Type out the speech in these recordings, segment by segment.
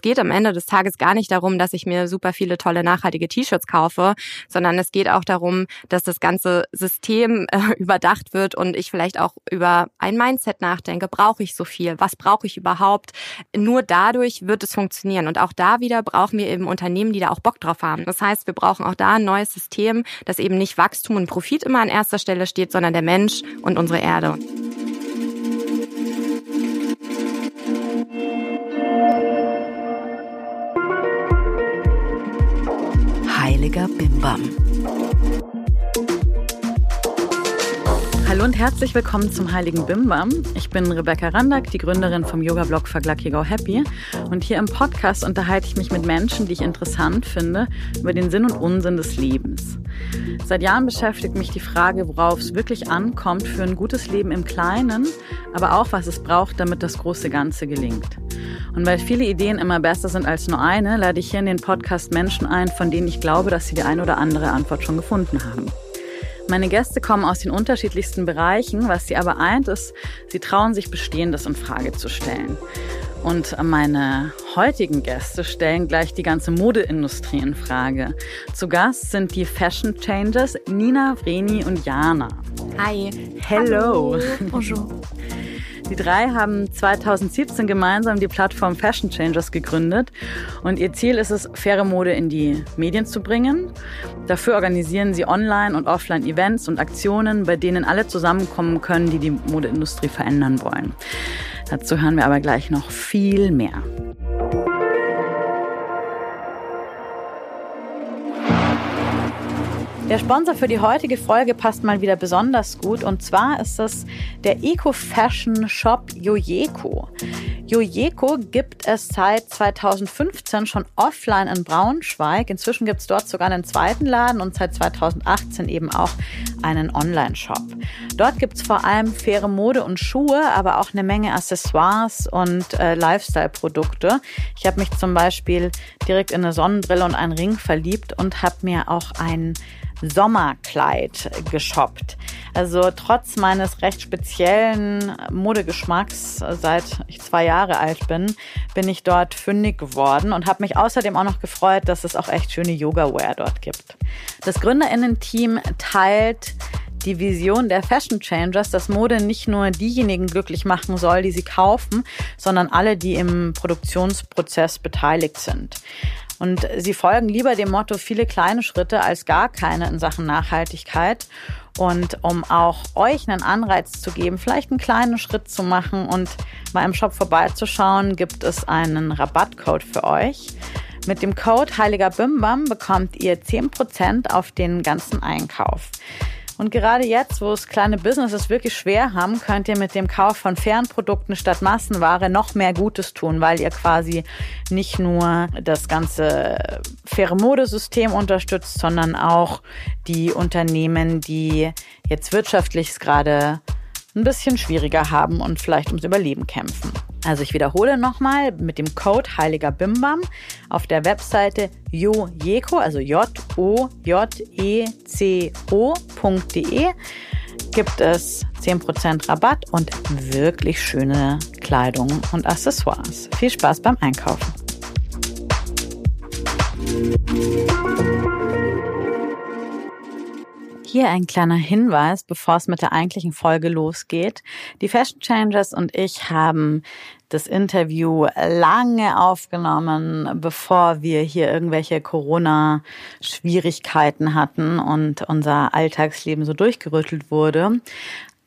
es geht am Ende des Tages gar nicht darum, dass ich mir super viele tolle nachhaltige T-Shirts kaufe, sondern es geht auch darum, dass das ganze System äh, überdacht wird und ich vielleicht auch über ein Mindset nachdenke. Brauche ich so viel? Was brauche ich überhaupt? Nur dadurch wird es funktionieren. Und auch da wieder brauchen wir eben Unternehmen, die da auch Bock drauf haben. Das heißt, wir brauchen auch da ein neues System, das eben nicht Wachstum und Profit immer an erster Stelle steht, sondern der Mensch und unsere Erde. Heiliger Bimbam. Hallo und herzlich willkommen zum Heiligen Bimbam. Ich bin Rebecca Randack, die Gründerin vom Yoga-Blog Verglucky Go Happy. Und hier im Podcast unterhalte ich mich mit Menschen, die ich interessant finde, über den Sinn und Unsinn des Lebens. Seit Jahren beschäftigt mich die Frage, worauf es wirklich ankommt für ein gutes Leben im Kleinen, aber auch, was es braucht, damit das große Ganze gelingt. Und weil viele Ideen immer besser sind als nur eine, lade ich hier in den Podcast Menschen ein, von denen ich glaube, dass sie die eine oder andere Antwort schon gefunden haben. Meine Gäste kommen aus den unterschiedlichsten Bereichen. Was sie aber eint, ist, sie trauen sich Bestehendes in Frage zu stellen. Und meine heutigen Gäste stellen gleich die ganze Modeindustrie in Frage. Zu Gast sind die Fashion Changers Nina, Vreni und Jana. Hi. Hello. Hallo. Bonjour. Die drei haben 2017 gemeinsam die Plattform Fashion Changers gegründet und ihr Ziel ist es, faire Mode in die Medien zu bringen. Dafür organisieren sie Online- und Offline-Events und Aktionen, bei denen alle zusammenkommen können, die die Modeindustrie verändern wollen. Dazu hören wir aber gleich noch viel mehr. Der Sponsor für die heutige Folge passt mal wieder besonders gut und zwar ist es der Eco-Fashion-Shop Jojeko. Jojeko gibt es seit 2015 schon offline in Braunschweig. Inzwischen gibt es dort sogar einen zweiten Laden und seit 2018 eben auch einen Online-Shop. Dort gibt es vor allem faire Mode und Schuhe, aber auch eine Menge Accessoires und äh, Lifestyle-Produkte. Ich habe mich zum Beispiel direkt in eine Sonnenbrille und einen Ring verliebt und habe mir auch ein Sommerkleid geshoppt. Also trotz meines recht speziellen Modegeschmacks, seit ich zwei Jahre alt bin, bin ich dort fündig geworden und habe mich außerdem auch noch gefreut, dass es auch echt schöne Yoga-Wear dort gibt. Das Gründerinnen-Team teilt die Vision der Fashion Changers, dass Mode nicht nur diejenigen glücklich machen soll, die sie kaufen, sondern alle, die im Produktionsprozess beteiligt sind. Und sie folgen lieber dem Motto viele kleine Schritte als gar keine in Sachen Nachhaltigkeit. Und um auch euch einen Anreiz zu geben, vielleicht einen kleinen Schritt zu machen und mal im Shop vorbeizuschauen, gibt es einen Rabattcode für euch. Mit dem Code Heiliger Bimbam bekommt ihr 10% auf den ganzen Einkauf. Und gerade jetzt, wo es kleine Businesses wirklich schwer haben, könnt ihr mit dem Kauf von Fernprodukten statt Massenware noch mehr Gutes tun, weil ihr quasi nicht nur das ganze faire Modesystem unterstützt, sondern auch die Unternehmen, die jetzt wirtschaftlich gerade ein bisschen schwieriger haben und vielleicht ums Überleben kämpfen. Also ich wiederhole nochmal mit dem Code Heiliger Bimbam auf der Webseite jojeko, also J-O-J-E-C-O.de gibt es 10% Rabatt und wirklich schöne Kleidung und Accessoires. Viel Spaß beim Einkaufen. Hier ein kleiner Hinweis, bevor es mit der eigentlichen Folge losgeht. Die Fashion Changers und ich haben das Interview lange aufgenommen, bevor wir hier irgendwelche Corona-Schwierigkeiten hatten und unser Alltagsleben so durchgerüttelt wurde.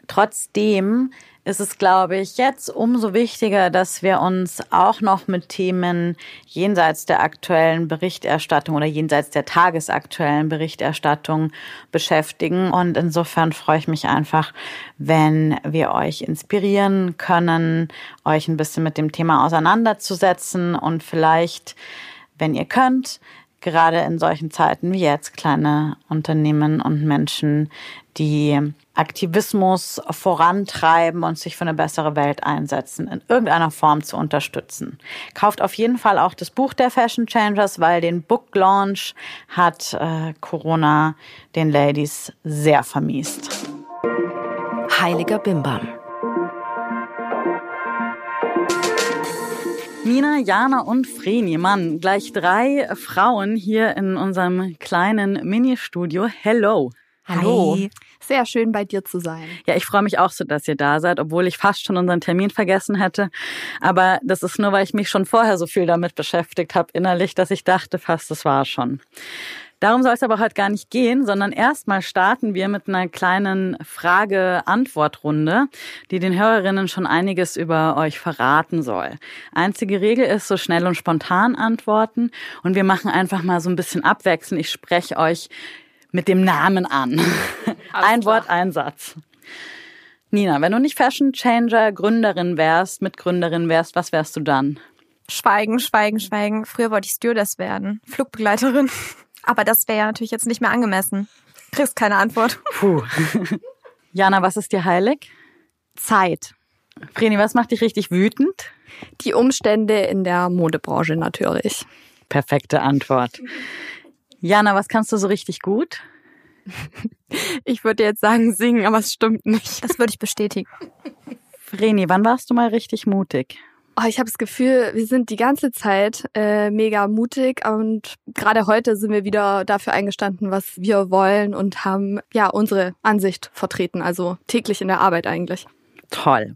Trotzdem ist es, glaube ich, jetzt umso wichtiger, dass wir uns auch noch mit Themen jenseits der aktuellen Berichterstattung oder jenseits der tagesaktuellen Berichterstattung beschäftigen. Und insofern freue ich mich einfach, wenn wir euch inspirieren können, euch ein bisschen mit dem Thema auseinanderzusetzen und vielleicht, wenn ihr könnt, gerade in solchen Zeiten wie jetzt kleine Unternehmen und Menschen, die Aktivismus vorantreiben und sich für eine bessere Welt einsetzen, in irgendeiner Form zu unterstützen. Kauft auf jeden Fall auch das Buch der Fashion Changers, weil den Book Launch hat äh, Corona den Ladies sehr vermiest. Heiliger Bimbam. Nina, Jana und Vreni, Mann, gleich drei Frauen hier in unserem kleinen Ministudio. Hello. Hallo. Hi. Sehr schön bei dir zu sein. Ja, ich freue mich auch so, dass ihr da seid, obwohl ich fast schon unseren Termin vergessen hätte. Aber das ist nur, weil ich mich schon vorher so viel damit beschäftigt habe innerlich, dass ich dachte fast, das war schon. Darum soll es aber heute gar nicht gehen, sondern erstmal starten wir mit einer kleinen Frage-Antwort-Runde, die den Hörerinnen schon einiges über euch verraten soll. Einzige Regel ist so schnell und spontan antworten und wir machen einfach mal so ein bisschen abwechseln. Ich spreche euch mit dem Namen an. ein klar. Wort, ein Satz. Nina, wenn du nicht Fashion Changer Gründerin wärst, Mitgründerin wärst, was wärst du dann? Schweigen, schweigen, schweigen. Früher wollte ich Stewardess werden, Flugbegleiterin. Aber das wäre ja natürlich jetzt nicht mehr angemessen. Kriegst keine Antwort. Puh. Jana, was ist dir heilig? Zeit. Vreni, was macht dich richtig wütend? Die Umstände in der Modebranche natürlich. Perfekte Antwort. Jana, was kannst du so richtig gut? Ich würde jetzt sagen singen, aber es stimmt nicht. Das würde ich bestätigen. Vreni, wann warst du mal richtig mutig? Oh, ich habe das Gefühl, wir sind die ganze Zeit äh, mega mutig und gerade heute sind wir wieder dafür eingestanden, was wir wollen und haben ja unsere Ansicht vertreten, also täglich in der Arbeit eigentlich. Toll.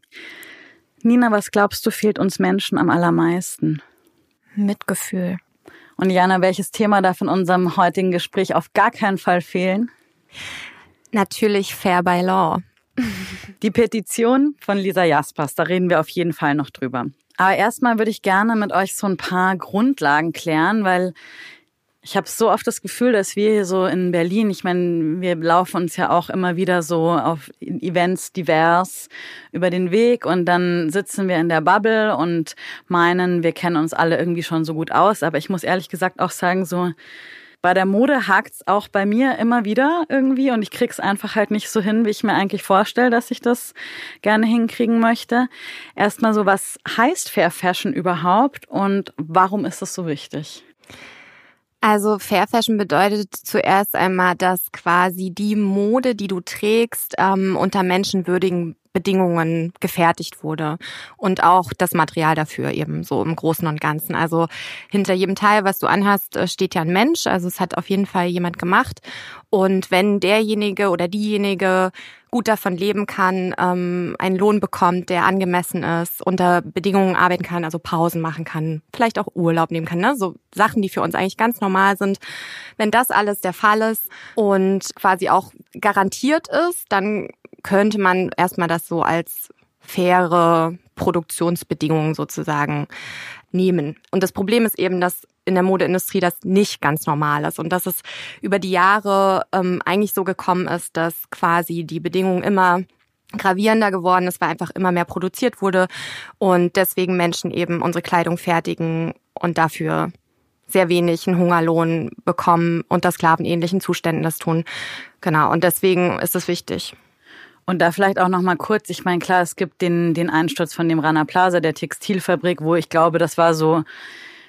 Nina, was glaubst du fehlt uns Menschen am allermeisten? Mitgefühl. Und Jana, welches Thema darf in unserem heutigen Gespräch auf gar keinen Fall fehlen? Natürlich Fair by Law. Die Petition von Lisa Jaspers, da reden wir auf jeden Fall noch drüber. Aber erstmal würde ich gerne mit euch so ein paar Grundlagen klären, weil ich habe so oft das Gefühl, dass wir hier so in Berlin, ich meine, wir laufen uns ja auch immer wieder so auf Events divers über den Weg und dann sitzen wir in der Bubble und meinen, wir kennen uns alle irgendwie schon so gut aus. Aber ich muss ehrlich gesagt auch sagen, so bei der Mode hakt's auch bei mir immer wieder irgendwie und ich krieg's einfach halt nicht so hin, wie ich mir eigentlich vorstelle, dass ich das gerne hinkriegen möchte. Erstmal so, was heißt Fair Fashion überhaupt und warum ist das so wichtig? Also Fair Fashion bedeutet zuerst einmal, dass quasi die Mode, die du trägst, ähm, unter menschenwürdigen Bedingungen gefertigt wurde und auch das Material dafür eben so im Großen und Ganzen. Also hinter jedem Teil, was du anhast, äh, steht ja ein Mensch. Also es hat auf jeden Fall jemand gemacht. Und wenn derjenige oder diejenige gut davon leben kann, ähm, einen Lohn bekommt, der angemessen ist, unter Bedingungen arbeiten kann, also Pausen machen kann, vielleicht auch Urlaub nehmen kann, ne? so Sachen, die für uns eigentlich ganz normal sind. Wenn das alles der Fall ist und quasi auch garantiert ist, dann könnte man erstmal das so als faire Produktionsbedingungen sozusagen nehmen. Und das Problem ist eben, dass in der Modeindustrie das nicht ganz normal ist und dass es über die Jahre ähm, eigentlich so gekommen ist, dass quasi die Bedingungen immer gravierender geworden ist, weil einfach immer mehr produziert wurde und deswegen Menschen eben unsere Kleidung fertigen und dafür sehr wenig einen Hungerlohn bekommen und das sklavenähnlichen Zuständen das tun. Genau, und deswegen ist es wichtig. Und da vielleicht auch noch mal kurz, ich meine, klar, es gibt den, den Einsturz von dem Rana Plaza, der Textilfabrik, wo ich glaube, das war so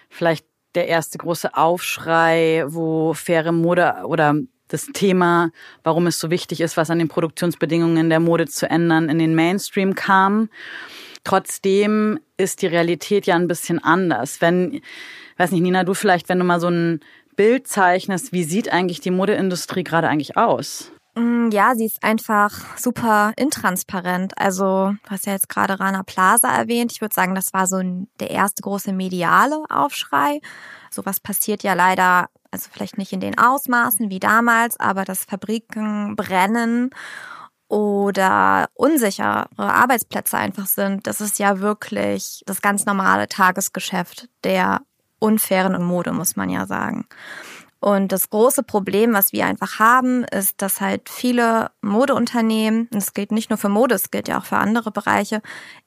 vielleicht der erste große Aufschrei, wo faire Mode oder das Thema, warum es so wichtig ist, was an den Produktionsbedingungen der Mode zu ändern, in den Mainstream kam. Trotzdem ist die Realität ja ein bisschen anders. Wenn, weiß nicht, Nina, du vielleicht, wenn du mal so ein Bild zeichnest, wie sieht eigentlich die Modeindustrie gerade eigentlich aus? Mm, ja, sie ist einfach super intransparent. Also, du hast ja jetzt gerade Rana Plaza erwähnt. Ich würde sagen, das war so der erste große mediale Aufschrei. Sowas passiert ja leider, also vielleicht nicht in den Ausmaßen wie damals, aber dass Fabriken brennen oder unsichere Arbeitsplätze einfach sind, das ist ja wirklich das ganz normale Tagesgeschäft der unfairen Mode, muss man ja sagen. Und das große Problem, was wir einfach haben, ist, dass halt viele Modeunternehmen, und es gilt nicht nur für Mode, es gilt ja auch für andere Bereiche,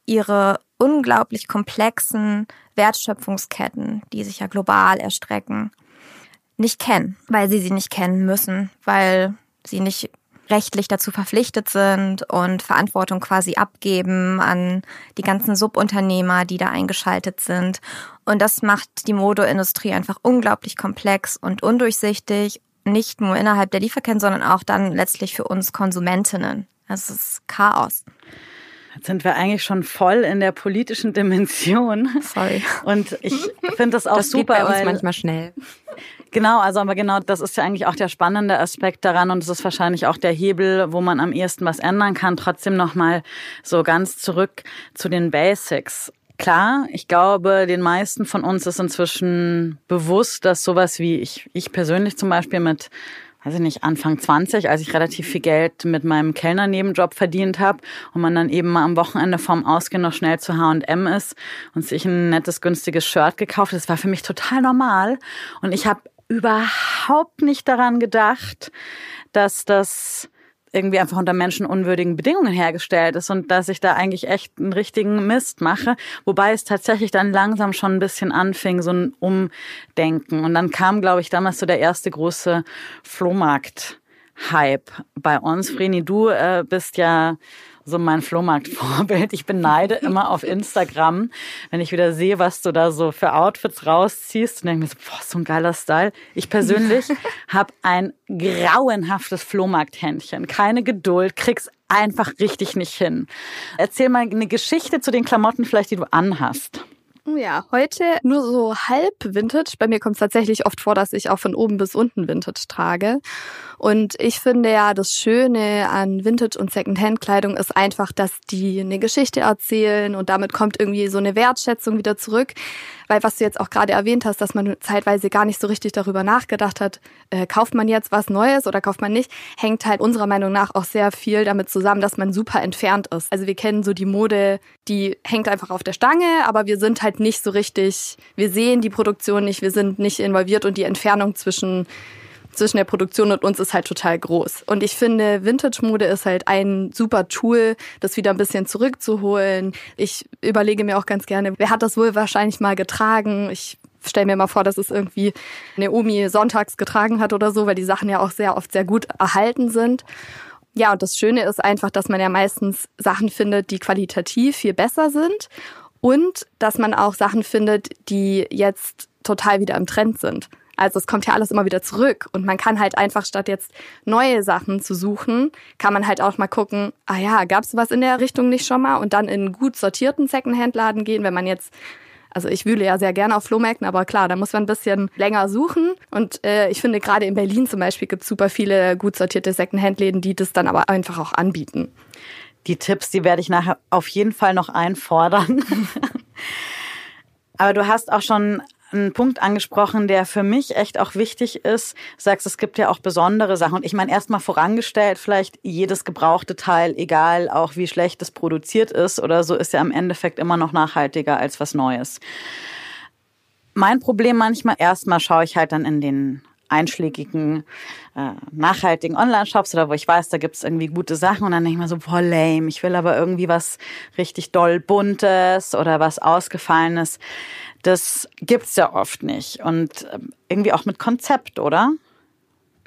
ihre unglaublich komplexen Wertschöpfungsketten, die sich ja global erstrecken, nicht kennen, weil sie sie nicht kennen müssen, weil sie nicht rechtlich dazu verpflichtet sind und Verantwortung quasi abgeben an die ganzen Subunternehmer, die da eingeschaltet sind. Und das macht die Modeindustrie einfach unglaublich komplex und undurchsichtig, nicht nur innerhalb der Lieferketten, sondern auch dann letztlich für uns Konsumentinnen. Es ist Chaos. Jetzt sind wir eigentlich schon voll in der politischen Dimension. Sorry. Und ich finde das auch das super. Geht bei uns weil, manchmal schnell. Genau, also aber genau das ist ja eigentlich auch der spannende Aspekt daran und es ist wahrscheinlich auch der Hebel, wo man am ehesten was ändern kann. Trotzdem nochmal so ganz zurück zu den Basics. Klar, ich glaube, den meisten von uns ist inzwischen bewusst, dass sowas wie ich, ich persönlich zum Beispiel mit weiß ich nicht, Anfang 20, als ich relativ viel Geld mit meinem Kellnernebenjob verdient habe und man dann eben mal am Wochenende vorm Ausgehen noch schnell zu H&M ist und sich ein nettes, günstiges Shirt gekauft. Das war für mich total normal und ich habe überhaupt nicht daran gedacht, dass das irgendwie einfach unter menschenunwürdigen Bedingungen hergestellt ist und dass ich da eigentlich echt einen richtigen Mist mache. Wobei es tatsächlich dann langsam schon ein bisschen anfing, so ein Umdenken. Und dann kam, glaube ich, damals so der erste große Flohmarkt-Hype bei uns. Vreni, du äh, bist ja so mein Flohmarktvorbild. Ich beneide immer auf Instagram, wenn ich wieder sehe, was du da so für Outfits rausziehst und denke mir so, boah, so ein geiler Style. Ich persönlich habe ein grauenhaftes Flohmarkthändchen. Keine Geduld, krieg's einfach richtig nicht hin. Erzähl mal eine Geschichte zu den Klamotten vielleicht, die du anhast. Oh ja, heute nur so halb Vintage. Bei mir kommt es tatsächlich oft vor, dass ich auch von oben bis unten Vintage trage. Und ich finde ja, das Schöne an Vintage- und Secondhand-Kleidung ist einfach, dass die eine Geschichte erzählen und damit kommt irgendwie so eine Wertschätzung wieder zurück. Weil was du jetzt auch gerade erwähnt hast, dass man zeitweise gar nicht so richtig darüber nachgedacht hat, äh, kauft man jetzt was Neues oder kauft man nicht, hängt halt unserer Meinung nach auch sehr viel damit zusammen, dass man super entfernt ist. Also wir kennen so die Mode, die hängt einfach auf der Stange, aber wir sind halt nicht so richtig, wir sehen die Produktion nicht, wir sind nicht involviert und die Entfernung zwischen zwischen der Produktion und uns ist halt total groß. Und ich finde, Vintage-Mode ist halt ein super Tool, das wieder ein bisschen zurückzuholen. Ich überlege mir auch ganz gerne, wer hat das wohl wahrscheinlich mal getragen? Ich stelle mir mal vor, dass es irgendwie eine Omi sonntags getragen hat oder so, weil die Sachen ja auch sehr oft sehr gut erhalten sind. Ja, und das Schöne ist einfach, dass man ja meistens Sachen findet, die qualitativ viel besser sind und dass man auch Sachen findet, die jetzt total wieder im Trend sind. Also es kommt ja alles immer wieder zurück und man kann halt einfach statt jetzt neue Sachen zu suchen, kann man halt auch mal gucken, ah ja, gab es was in der Richtung nicht schon mal und dann in einen gut sortierten Secondhand-Laden gehen, wenn man jetzt also ich wühle ja sehr gerne auf Flohmärkten, aber klar, da muss man ein bisschen länger suchen. Und äh, ich finde, gerade in Berlin zum Beispiel gibt es super viele gut sortierte Secondhand-Läden, die das dann aber einfach auch anbieten. Die Tipps, die werde ich nachher auf jeden Fall noch einfordern. aber du hast auch schon einen Punkt angesprochen, der für mich echt auch wichtig ist. Du sagst, es gibt ja auch besondere Sachen. Und ich meine, erstmal vorangestellt, vielleicht jedes gebrauchte Teil, egal auch wie schlecht es produziert ist oder so, ist ja im Endeffekt immer noch nachhaltiger als was Neues. Mein Problem manchmal, erstmal schaue ich halt dann in den einschlägigen, äh, nachhaltigen Online-Shops oder wo ich weiß, da gibt's irgendwie gute Sachen und dann denke ich mir so, boah, lame, ich will aber irgendwie was richtig doll Buntes oder was Ausgefallenes. Das gibt's ja oft nicht. Und ähm, irgendwie auch mit Konzept, oder?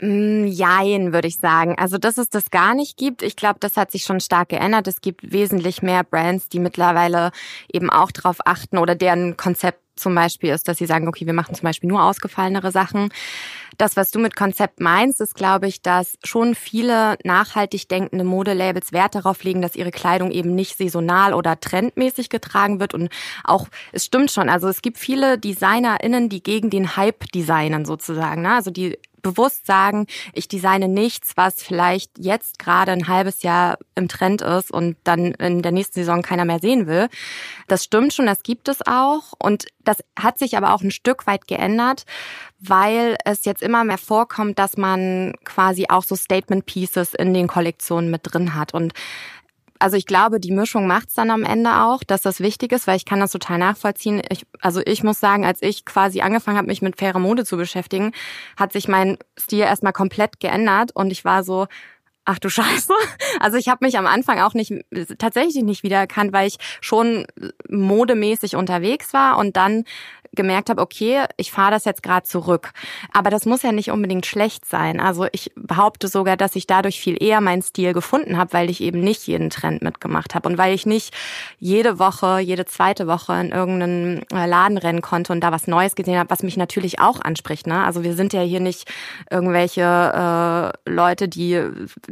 Mm, jein, würde ich sagen. Also, dass es das gar nicht gibt, ich glaube, das hat sich schon stark geändert. Es gibt wesentlich mehr Brands, die mittlerweile eben auch darauf achten oder deren Konzept zum Beispiel ist, dass sie sagen, okay, wir machen zum Beispiel nur ausgefallenere Sachen. Das, was du mit Konzept meinst, ist, glaube ich, dass schon viele nachhaltig denkende Modelabels Wert darauf legen, dass ihre Kleidung eben nicht saisonal oder trendmäßig getragen wird. Und auch, es stimmt schon, also es gibt viele DesignerInnen, die gegen den Hype designen sozusagen. Ne? Also die bewusst sagen, ich designe nichts, was vielleicht jetzt gerade ein halbes Jahr im Trend ist und dann in der nächsten Saison keiner mehr sehen will. Das stimmt schon, das gibt es auch. Und das hat sich aber auch ein Stück weit geändert, weil es jetzt immer mehr vorkommt, dass man quasi auch so Statement Pieces in den Kollektionen mit drin hat. Und also ich glaube, die Mischung macht's dann am Ende auch, dass das wichtig ist, weil ich kann das total nachvollziehen. Ich, also ich muss sagen, als ich quasi angefangen habe, mich mit fairer Mode zu beschäftigen, hat sich mein Stil erstmal komplett geändert und ich war so, ach du Scheiße. Also ich habe mich am Anfang auch nicht tatsächlich nicht wiedererkannt, weil ich schon modemäßig unterwegs war und dann gemerkt habe, okay, ich fahre das jetzt gerade zurück. Aber das muss ja nicht unbedingt schlecht sein. Also ich behaupte sogar, dass ich dadurch viel eher meinen Stil gefunden habe, weil ich eben nicht jeden Trend mitgemacht habe und weil ich nicht jede Woche, jede zweite Woche in irgendeinen äh, Laden rennen konnte und da was Neues gesehen habe, was mich natürlich auch anspricht. Ne? Also wir sind ja hier nicht irgendwelche äh, Leute, die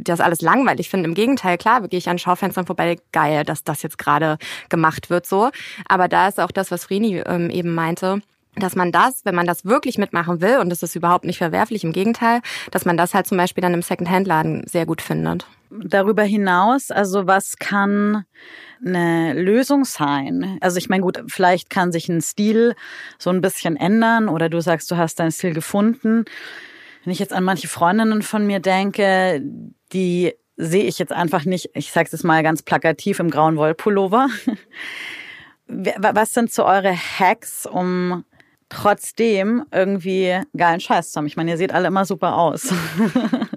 das alles langweilig finde. Im Gegenteil, klar, gehe ich an Schaufenstern vorbei, geil, dass das jetzt gerade gemacht wird so. Aber da ist auch das, was Vreni ähm, eben meinte dass man das, wenn man das wirklich mitmachen will, und das ist überhaupt nicht verwerflich, im Gegenteil, dass man das halt zum Beispiel dann im Secondhand-Laden sehr gut findet. Darüber hinaus, also was kann eine Lösung sein? Also ich meine, gut, vielleicht kann sich ein Stil so ein bisschen ändern oder du sagst, du hast deinen Stil gefunden. Wenn ich jetzt an manche Freundinnen von mir denke, die sehe ich jetzt einfach nicht, ich sage es mal ganz plakativ, im grauen Wollpullover. Was sind so eure Hacks, um trotzdem irgendwie geilen Scheiß zu haben? Ich meine, ihr seht alle immer super aus.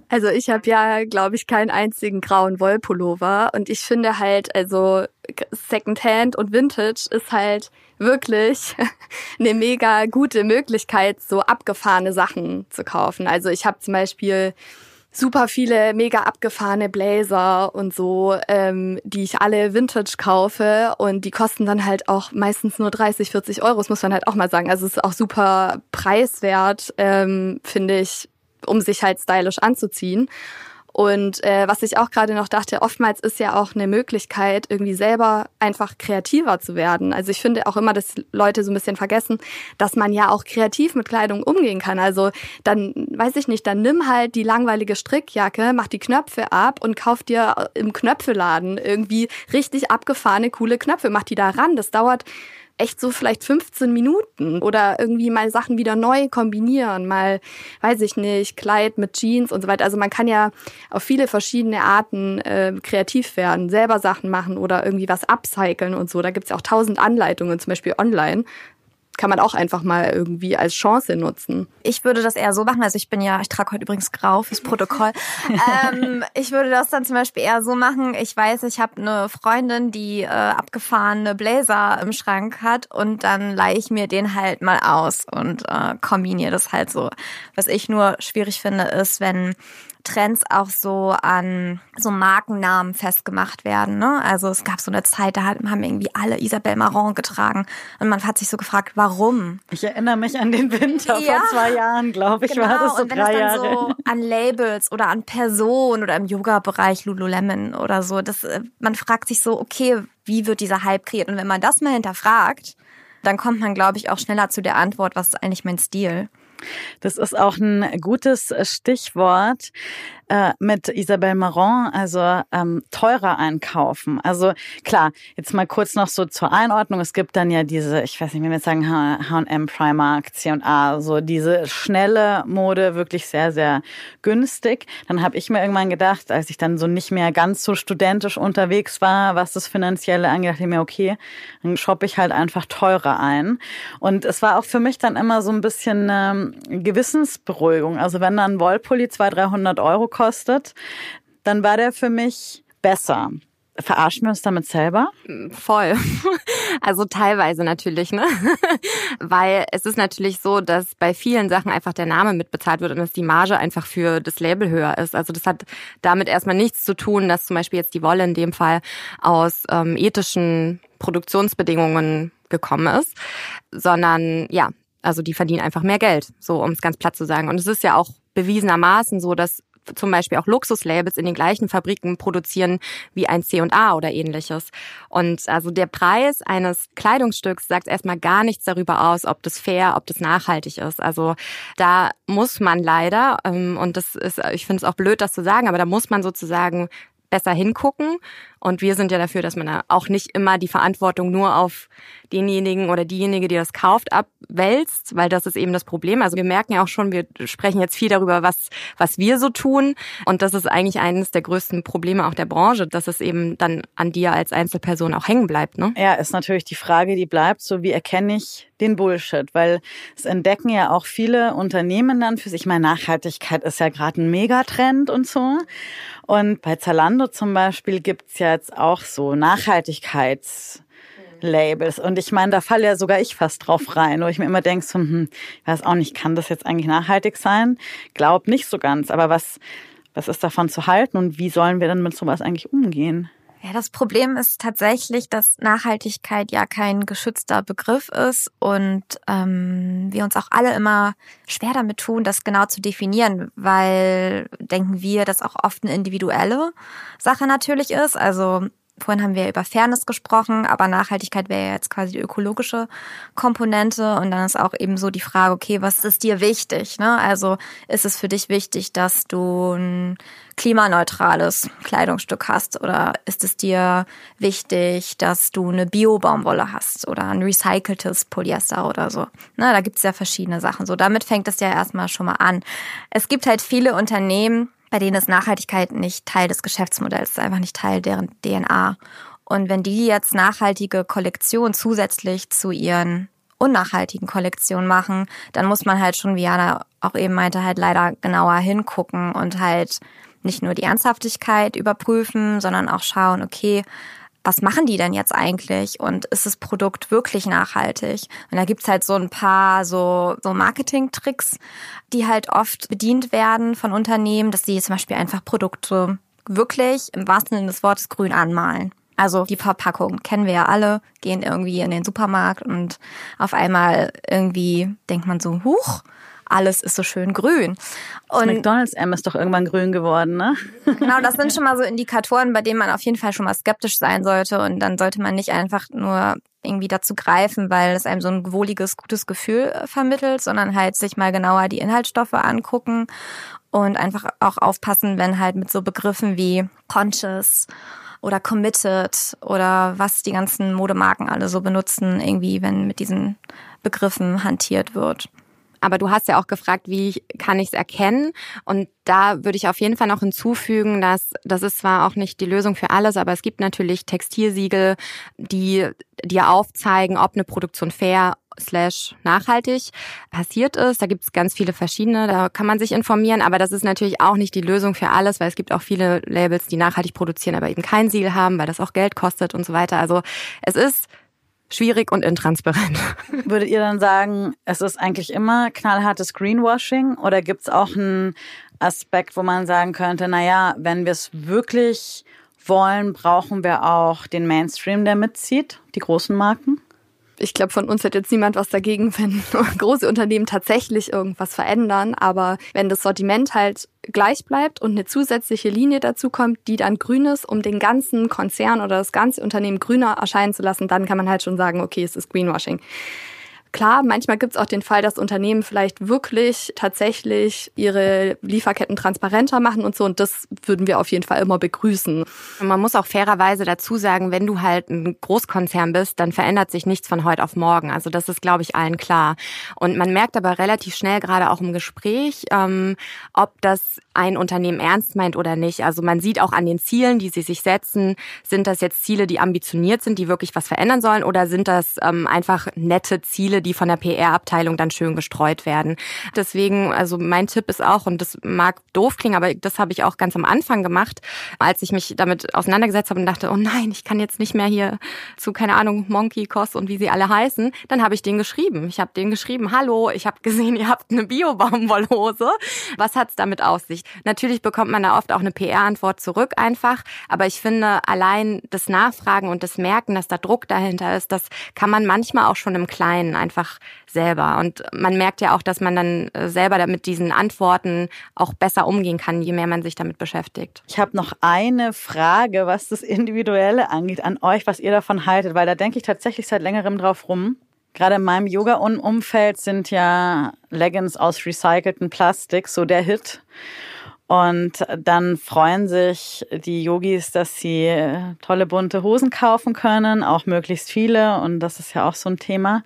Also ich habe ja, glaube ich, keinen einzigen grauen Wollpullover und ich finde halt, also Secondhand und Vintage ist halt wirklich eine mega gute Möglichkeit, so abgefahrene Sachen zu kaufen. Also ich habe zum Beispiel super viele mega abgefahrene Blazer und so, ähm, die ich alle Vintage kaufe und die kosten dann halt auch meistens nur 30, 40 Euro, das muss man halt auch mal sagen. Also es ist auch super preiswert, ähm, finde ich, um sich halt stylisch anzuziehen. Und äh, was ich auch gerade noch dachte, oftmals ist ja auch eine Möglichkeit, irgendwie selber einfach kreativer zu werden. Also ich finde auch immer, dass Leute so ein bisschen vergessen, dass man ja auch kreativ mit Kleidung umgehen kann. Also dann, weiß ich nicht, dann nimm halt die langweilige Strickjacke, mach die Knöpfe ab und kauf dir im Knöpfeladen irgendwie richtig abgefahrene, coole Knöpfe. Mach die da ran. Das dauert echt so vielleicht 15 Minuten oder irgendwie mal Sachen wieder neu kombinieren, mal, weiß ich nicht, Kleid mit Jeans und so weiter. Also man kann ja auf viele verschiedene Arten äh, kreativ werden, selber Sachen machen oder irgendwie was upcyclen und so. Da gibt's ja auch tausend Anleitungen, zum Beispiel online kann man auch einfach mal irgendwie als Chance nutzen. Ich würde das eher so machen. Also ich bin ja, ich trage heute übrigens grau fürs Protokoll. ähm, ich würde das dann zum Beispiel eher so machen. Ich weiß, ich habe eine Freundin, die äh, abgefahrene Blazer im Schrank hat und dann leihe ich mir den halt mal aus und äh, kombiniere das halt so. Was ich nur schwierig finde, ist, wenn Trends auch so an so Markennamen festgemacht werden. Ne? Also es gab so eine Zeit, da haben irgendwie alle Isabelle Marant getragen und man hat sich so gefragt, warum? Ich erinnere mich an den Winter ja. vor zwei Jahren, glaube ich, genau. war das so und wenn drei es dann Jahre. so an Labels oder an Personen oder im Yoga-Bereich Lululemon oder so, das, äh, man fragt sich so, okay, wie wird dieser Hype kreiert? Und wenn man das mal hinterfragt, dann kommt man, glaube ich, auch schneller zu der Antwort, was ist eigentlich mein Stil? Das ist auch ein gutes Stichwort äh, mit Isabelle Marant, also ähm, teurer einkaufen. Also klar, jetzt mal kurz noch so zur Einordnung. Es gibt dann ja diese, ich weiß nicht, wie wir jetzt sagen, H&M, Primark, C&A, so diese schnelle Mode, wirklich sehr, sehr günstig. Dann habe ich mir irgendwann gedacht, als ich dann so nicht mehr ganz so studentisch unterwegs war, was das Finanzielle angeht, dachte ich mir, okay, dann shoppe ich halt einfach teurer ein. Und es war auch für mich dann immer so ein bisschen ähm, Gewissensberuhigung. Also wenn dann Wollpulli 200, 300 Euro kostet, dann war der für mich besser. Verarschen wir uns damit selber? Voll. Also teilweise natürlich, ne? Weil es ist natürlich so, dass bei vielen Sachen einfach der Name mitbezahlt wird und dass die Marge einfach für das Label höher ist. Also das hat damit erstmal nichts zu tun, dass zum Beispiel jetzt die Wolle in dem Fall aus ähm, ethischen Produktionsbedingungen gekommen ist, sondern ja, also die verdienen einfach mehr Geld, so um es ganz platt zu sagen. Und es ist ja auch bewiesenermaßen so, dass zum Beispiel auch Luxuslabels in den gleichen Fabriken produzieren wie ein C&A oder ähnliches. Und also der Preis eines Kleidungsstücks sagt erstmal gar nichts darüber aus, ob das fair, ob das nachhaltig ist. Also da muss man leider, ähm, und das ist, ich finde es auch blöd, das zu sagen, aber da muss man sozusagen besser hingucken. Und wir sind ja dafür, dass man auch nicht immer die Verantwortung nur auf denjenigen oder diejenige, die das kauft, abwälzt, weil das ist eben das Problem. Also wir merken ja auch schon, wir sprechen jetzt viel darüber, was, was wir so tun. Und das ist eigentlich eines der größten Probleme auch der Branche, dass es eben dann an dir als Einzelperson auch hängen bleibt. Ne? Ja, ist natürlich die Frage, die bleibt, so wie erkenne ich den Bullshit? Weil es entdecken ja auch viele Unternehmen dann für sich. Ich meine, Nachhaltigkeit ist ja gerade ein Megatrend und so. Und bei Zalando zum Beispiel gibt's ja jetzt auch so Nachhaltigkeits- Labels. Und ich meine, da falle ja sogar ich fast drauf rein, wo ich mir immer denke, so, hm, ich weiß auch nicht, kann das jetzt eigentlich nachhaltig sein? Glaub nicht so ganz. Aber was, was ist davon zu halten und wie sollen wir denn mit sowas eigentlich umgehen? Ja, das Problem ist tatsächlich, dass Nachhaltigkeit ja kein geschützter Begriff ist und ähm, wir uns auch alle immer schwer damit tun, das genau zu definieren, weil denken wir, dass auch oft eine individuelle Sache natürlich ist. Also Vorhin haben wir über Fairness gesprochen, aber Nachhaltigkeit wäre jetzt quasi die ökologische Komponente. Und dann ist auch eben so die Frage, okay, was ist dir wichtig? Ne? Also ist es für dich wichtig, dass du ein klimaneutrales Kleidungsstück hast? Oder ist es dir wichtig, dass du eine Bio-Baumwolle hast oder ein recyceltes Polyester oder so? Na, da gibt's ja verschiedene Sachen. So, damit fängt es ja erstmal schon mal an. Es gibt halt viele Unternehmen, bei denen ist Nachhaltigkeit nicht Teil des Geschäftsmodells, ist einfach nicht Teil deren DNA. Und wenn die jetzt nachhaltige Kollektion zusätzlich zu ihren unnachhaltigen Kollektionen machen, dann muss man halt schon, wie Jana auch eben meinte, halt leider genauer hingucken und halt nicht nur die Ernsthaftigkeit überprüfen, sondern auch schauen, okay, was machen die denn jetzt eigentlich und ist das Produkt wirklich nachhaltig? Und da gibt's halt so ein paar so, so Marketing-Tricks, die halt oft bedient werden von Unternehmen, dass sie zum Beispiel einfach Produkte wirklich im wahrsten Sinne des Wortes grün anmalen. Also die Verpackung kennen wir ja alle, gehen irgendwie in den Supermarkt und auf einmal irgendwie denkt man so, huch, alles ist so schön grün. Und McDonald's M ist doch irgendwann grün geworden, ne? Genau, das sind schon mal so Indikatoren, bei denen man auf jeden Fall schon mal skeptisch sein sollte. Und dann sollte man nicht einfach nur irgendwie dazu greifen, weil es einem so ein wohliges, gutes Gefühl äh, vermittelt, sondern halt sich mal genauer die Inhaltsstoffe angucken und einfach auch aufpassen, wenn halt mit so Begriffen wie conscious oder committed oder was die ganzen Modemarken alle so benutzen, irgendwie, wenn mit diesen Begriffen hantiert wird. Aber du hast ja auch gefragt, wie kann ich es erkennen? Und da würde ich auf jeden Fall noch hinzufügen, dass das ist zwar auch nicht die Lösung für alles, aber es gibt natürlich Textilsiegel, die dir aufzeigen, ob eine Produktion fair slash nachhaltig passiert ist. Da gibt es ganz viele verschiedene, da kann man sich informieren, aber das ist natürlich auch nicht die Lösung für alles, weil es gibt auch viele Labels, die nachhaltig produzieren, aber eben kein Siegel haben, weil das auch Geld kostet und so weiter. Also es ist schwierig und intransparent. Würdet ihr dann sagen, es ist eigentlich immer knallhartes Greenwashing oder gibt es auch einen Aspekt, wo man sagen könnte, naja, wenn wir es wirklich wollen, brauchen wir auch den Mainstream, der mitzieht, die großen Marken? ich glaube, von uns hat jetzt niemand was dagegen, wenn große Unternehmen tatsächlich irgendwas verändern. Aber wenn das Sortiment halt gleich bleibt und eine zusätzliche Linie dazu kommt, die dann grün ist, um den ganzen Konzern oder das ganze Unternehmen grüner erscheinen zu lassen, dann kann man halt schon sagen, okay, es ist Greenwashing. Klar, manchmal gibt es auch den Fall, dass Unternehmen vielleicht wirklich tatsächlich ihre Lieferketten transparenter machen und so. Und das würden wir auf jeden Fall immer begrüßen. Man muss auch fairerweise dazu sagen, wenn du halt ein Großkonzern bist, dann verändert sich nichts von heute auf morgen. Also das ist, glaube ich, allen klar. Und man merkt aber relativ schnell, gerade auch im Gespräch, ähm, ob das ein Unternehmen ernst meint oder nicht. Also man sieht auch an den Zielen, die sie sich setzen, sind das jetzt Ziele, die ambitioniert sind, die wirklich was verändern sollen, oder sind das ähm, einfach nette Ziele, die von der PR-Abteilung dann schön gestreut werden. Deswegen, also mein Tipp ist auch, und das mag doof klingen, aber das habe ich auch ganz am Anfang gemacht, als ich mich damit auseinandergesetzt habe und dachte, oh nein, ich kann jetzt nicht mehr hier zu, keine Ahnung, Monkey, Koss und wie sie alle heißen. Dann habe ich den geschrieben. Ich habe den geschrieben, hallo, ich habe gesehen, ihr habt eine Bio-Baumwollhose. Was hat's damit auf sich? Natürlich bekommt man da oft auch eine PR-Antwort zurück einfach, aber ich finde, allein das Nachfragen und das Merken, dass da Druck dahinter ist, das kann man manchmal auch schon im Kleinen einfach selber. Und man merkt ja auch, dass man dann äh, selber mit diesen Antworten auch besser umgehen kann, je mehr man sich damit beschäftigt. Ich habe noch eine Frage, was das Individuelle angeht, an euch, was ihr davon haltet, weil da denke ich tatsächlich seit längerem drauf rum. Gerade in meinem Yoga-Umfeld sind ja Leggings aus recyceltem Plastik so der Hit. Und dann freuen sich die Yogis, dass sie tolle bunte Hosen kaufen können, auch möglichst viele. Und das ist ja auch so ein Thema.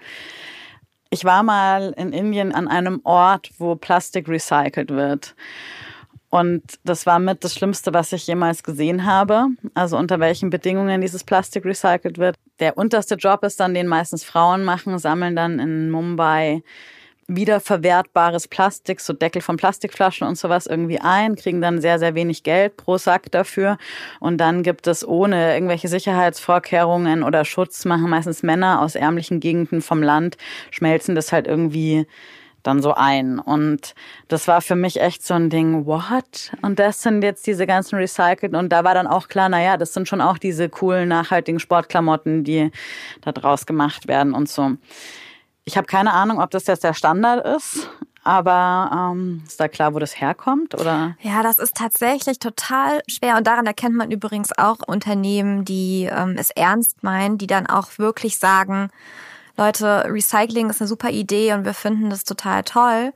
Ich war mal in Indien an einem Ort, wo Plastik recycelt wird. Und das war mit das Schlimmste, was ich jemals gesehen habe. Also unter welchen Bedingungen dieses Plastik recycelt wird. Der unterste Job ist dann, den meistens Frauen machen, sammeln dann in Mumbai wiederverwertbares Plastik, so Deckel von Plastikflaschen und sowas irgendwie ein, kriegen dann sehr, sehr wenig Geld pro Sack dafür. Und dann gibt es ohne irgendwelche Sicherheitsvorkehrungen oder Schutz, machen meistens Männer aus ärmlichen Gegenden vom Land, schmelzen das halt irgendwie dann so ein. Und das war für mich echt so ein Ding, what? Und das sind jetzt diese ganzen recycelten. Und da war dann auch klar, naja, das sind schon auch diese coolen, nachhaltigen Sportklamotten, die da draus gemacht werden und so. Ich habe keine Ahnung, ob das jetzt der Standard ist. Aber ähm, ist da klar, wo das herkommt, oder? Ja, das ist tatsächlich total schwer und daran erkennt man übrigens auch Unternehmen, die ähm, es ernst meinen, die dann auch wirklich sagen, Leute, Recycling ist eine super Idee und wir finden das total toll.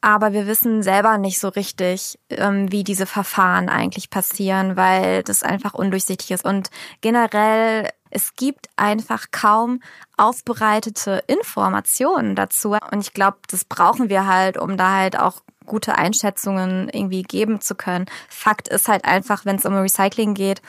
Aber wir wissen selber nicht so richtig, ähm, wie diese Verfahren eigentlich passieren, weil das einfach undurchsichtig ist. Und generell, es gibt einfach kaum aufbereitete Informationen dazu. Und ich glaube, das brauchen wir halt, um da halt auch gute Einschätzungen irgendwie geben zu können. Fakt ist halt einfach, wenn es um Recycling geht,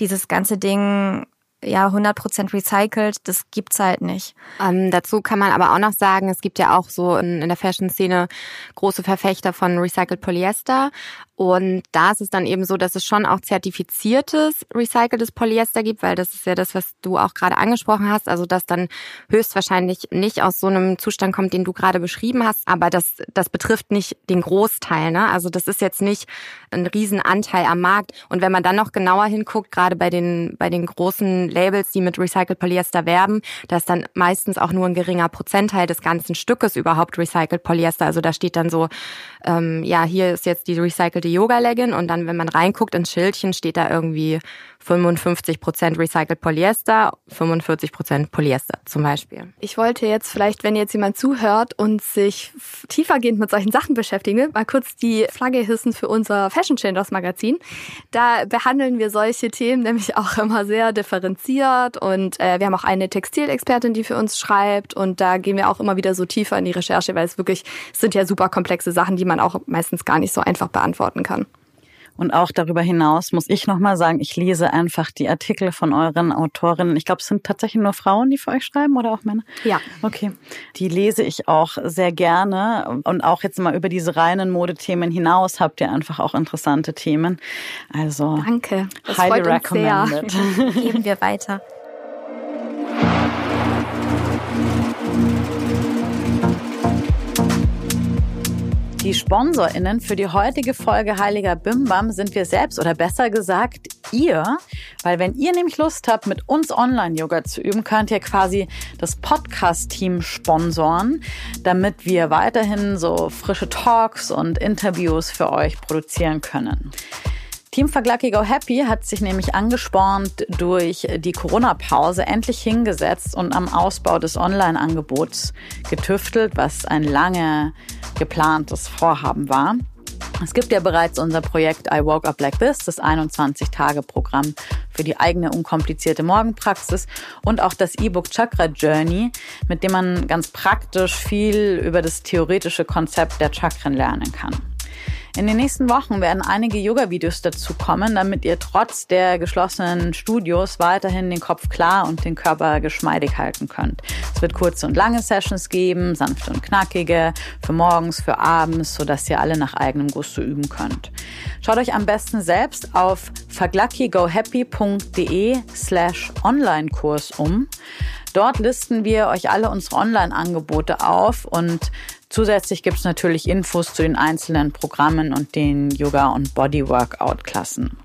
dieses ganze Ding ja 100% recycelt, das gibt's halt nicht. Ähm, dazu kann man aber auch noch sagen, es gibt ja auch so in, in der Fashion-Szene große Verfechter von Recycled Polyester und da ist es dann eben so, dass es schon auch zertifiziertes recyceltes Polyester gibt, weil das ist ja das, was du auch gerade angesprochen hast. Also das dann höchstwahrscheinlich nicht aus so einem Zustand kommt, den du gerade beschrieben hast. Aber das, das betrifft nicht den Großteil. Ne? Also das ist jetzt nicht ein Riesenanteil am Markt. Und wenn man dann noch genauer hinguckt, gerade bei den, bei den großen Labels, die mit recycled Polyester werben, da ist dann meistens auch nur ein geringer Prozentteil des ganzen Stückes überhaupt recycled Polyester. Also da steht dann so, ähm, ja, hier ist jetzt die recycelte Yoga-Legging und dann, wenn man reinguckt ins Schildchen, steht da irgendwie 55% Recycled Polyester, 45% Polyester zum Beispiel. Ich wollte jetzt vielleicht, wenn jetzt jemand zuhört und sich tiefergehend mit solchen Sachen beschäftigen will, mal kurz die Flagge hissen für unser Fashion Changers Magazin. Da behandeln wir solche Themen nämlich auch immer sehr differenziert und äh, wir haben auch eine Textilexpertin, die für uns schreibt und da gehen wir auch immer wieder so tiefer in die Recherche, weil es wirklich es sind ja super komplexe Sachen, die man auch meistens gar nicht so einfach beantworten kann. Und auch darüber hinaus muss ich nochmal sagen, ich lese einfach die Artikel von euren Autorinnen. Ich glaube, es sind tatsächlich nur Frauen, die für euch schreiben oder auch Männer? Ja. Okay. Die lese ich auch sehr gerne. Und auch jetzt mal über diese reinen Modethemen hinaus habt ihr einfach auch interessante Themen. Also. Danke. Das highly recommended. Geben wir weiter. Die SponsorInnen für die heutige Folge Heiliger Bimbam sind wir selbst oder besser gesagt ihr, weil wenn ihr nämlich Lust habt, mit uns Online-Yoga zu üben, könnt ihr quasi das Podcast-Team sponsoren, damit wir weiterhin so frische Talks und Interviews für euch produzieren können. Team Verglucky Go Happy hat sich nämlich angespornt durch die Corona-Pause endlich hingesetzt und am Ausbau des Online-Angebots getüftelt, was ein lange geplantes Vorhaben war. Es gibt ja bereits unser Projekt I Woke Up Like This, das 21-Tage-Programm für die eigene unkomplizierte Morgenpraxis und auch das E-Book Chakra Journey, mit dem man ganz praktisch viel über das theoretische Konzept der Chakren lernen kann. In den nächsten Wochen werden einige Yoga-Videos dazu kommen, damit ihr trotz der geschlossenen Studios weiterhin den Kopf klar und den Körper geschmeidig halten könnt. Es wird kurze und lange Sessions geben, sanfte und knackige, für morgens, für abends, sodass ihr alle nach eigenem Gusto üben könnt. Schaut euch am besten selbst auf vergluckygohappy.de slash Online-Kurs um. Dort listen wir euch alle unsere Online-Angebote auf und Zusätzlich gibt es natürlich Infos zu den einzelnen Programmen und den Yoga- und Body-Workout-Klassen.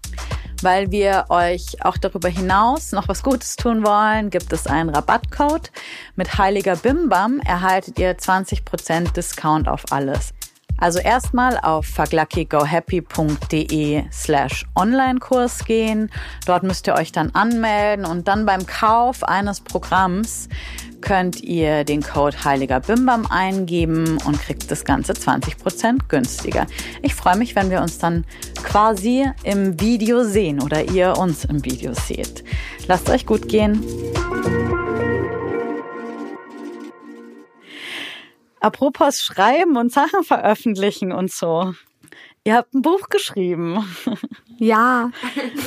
Weil wir euch auch darüber hinaus noch was Gutes tun wollen, gibt es einen Rabattcode. Mit Heiliger Bimbam erhaltet ihr 20% Discount auf alles. Also erstmal auf vergluckygohappy.de slash Online-Kurs gehen. Dort müsst ihr euch dann anmelden und dann beim Kauf eines Programms könnt ihr den Code Heiliger Bimbam eingeben und kriegt das Ganze 20% günstiger. Ich freue mich, wenn wir uns dann quasi im Video sehen oder ihr uns im Video seht. Lasst euch gut gehen. Apropos Schreiben und Sachen veröffentlichen und so. Ihr habt ein Buch geschrieben. Ja.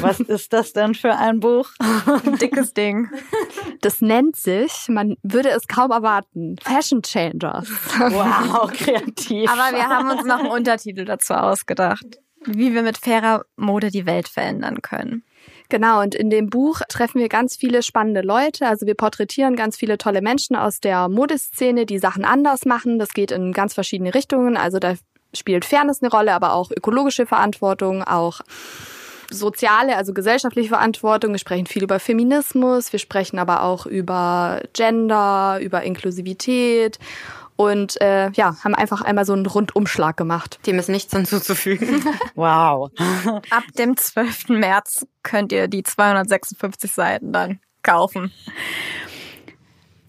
Was ist das denn für ein Buch? Ein dickes Ding. Das nennt sich, man würde es kaum erwarten, Fashion Changers. Wow, kreativ. Aber wir haben uns noch einen Untertitel dazu ausgedacht. Wie wir mit fairer Mode die Welt verändern können. Genau, und in dem Buch treffen wir ganz viele spannende Leute. Also wir porträtieren ganz viele tolle Menschen aus der Modeszene, die Sachen anders machen. Das geht in ganz verschiedene Richtungen. Also da spielt Fairness eine Rolle, aber auch ökologische Verantwortung, auch soziale, also gesellschaftliche Verantwortung. Wir sprechen viel über Feminismus, wir sprechen aber auch über Gender, über Inklusivität und äh, ja, haben einfach einmal so einen Rundumschlag gemacht. Dem ist nichts hinzuzufügen. wow. Ab dem 12. März könnt ihr die 256 Seiten dann kaufen.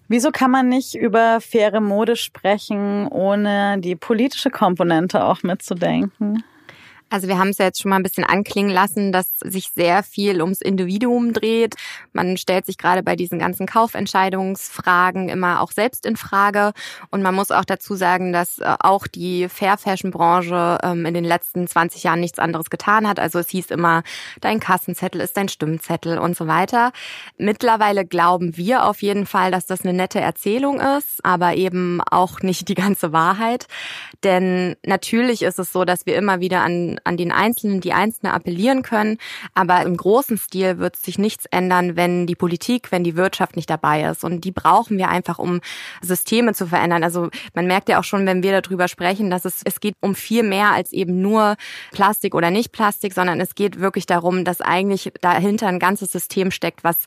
Wieso kann man nicht über faire Mode sprechen, ohne die politische Komponente auch mitzudenken? Also wir haben es ja jetzt schon mal ein bisschen anklingen lassen, dass sich sehr viel ums Individuum dreht. Man stellt sich gerade bei diesen ganzen Kaufentscheidungsfragen immer auch selbst in Frage. Und man muss auch dazu sagen, dass äh, auch die Fair Fashion Branche ähm, in den letzten 20 Jahren nichts anderes getan hat. Also es hieß immer, dein Kassenzettel ist dein Stimmzettel und so weiter. Mittlerweile glauben wir auf jeden Fall, dass das eine nette Erzählung ist, aber eben auch nicht die ganze Wahrheit. Denn natürlich ist es so, dass wir immer wieder an an, den Einzelnen, die Einzelne appellieren können. Aber im großen Stil wird sich nichts ändern, wenn die Politik, wenn die Wirtschaft nicht dabei ist. Und die brauchen wir einfach, um Systeme zu verändern. Also man merkt ja auch schon, wenn wir darüber sprechen, dass es, es geht um viel mehr als eben nur Plastik oder nicht Plastik, sondern es geht wirklich darum, dass eigentlich dahinter ein ganzes System steckt, was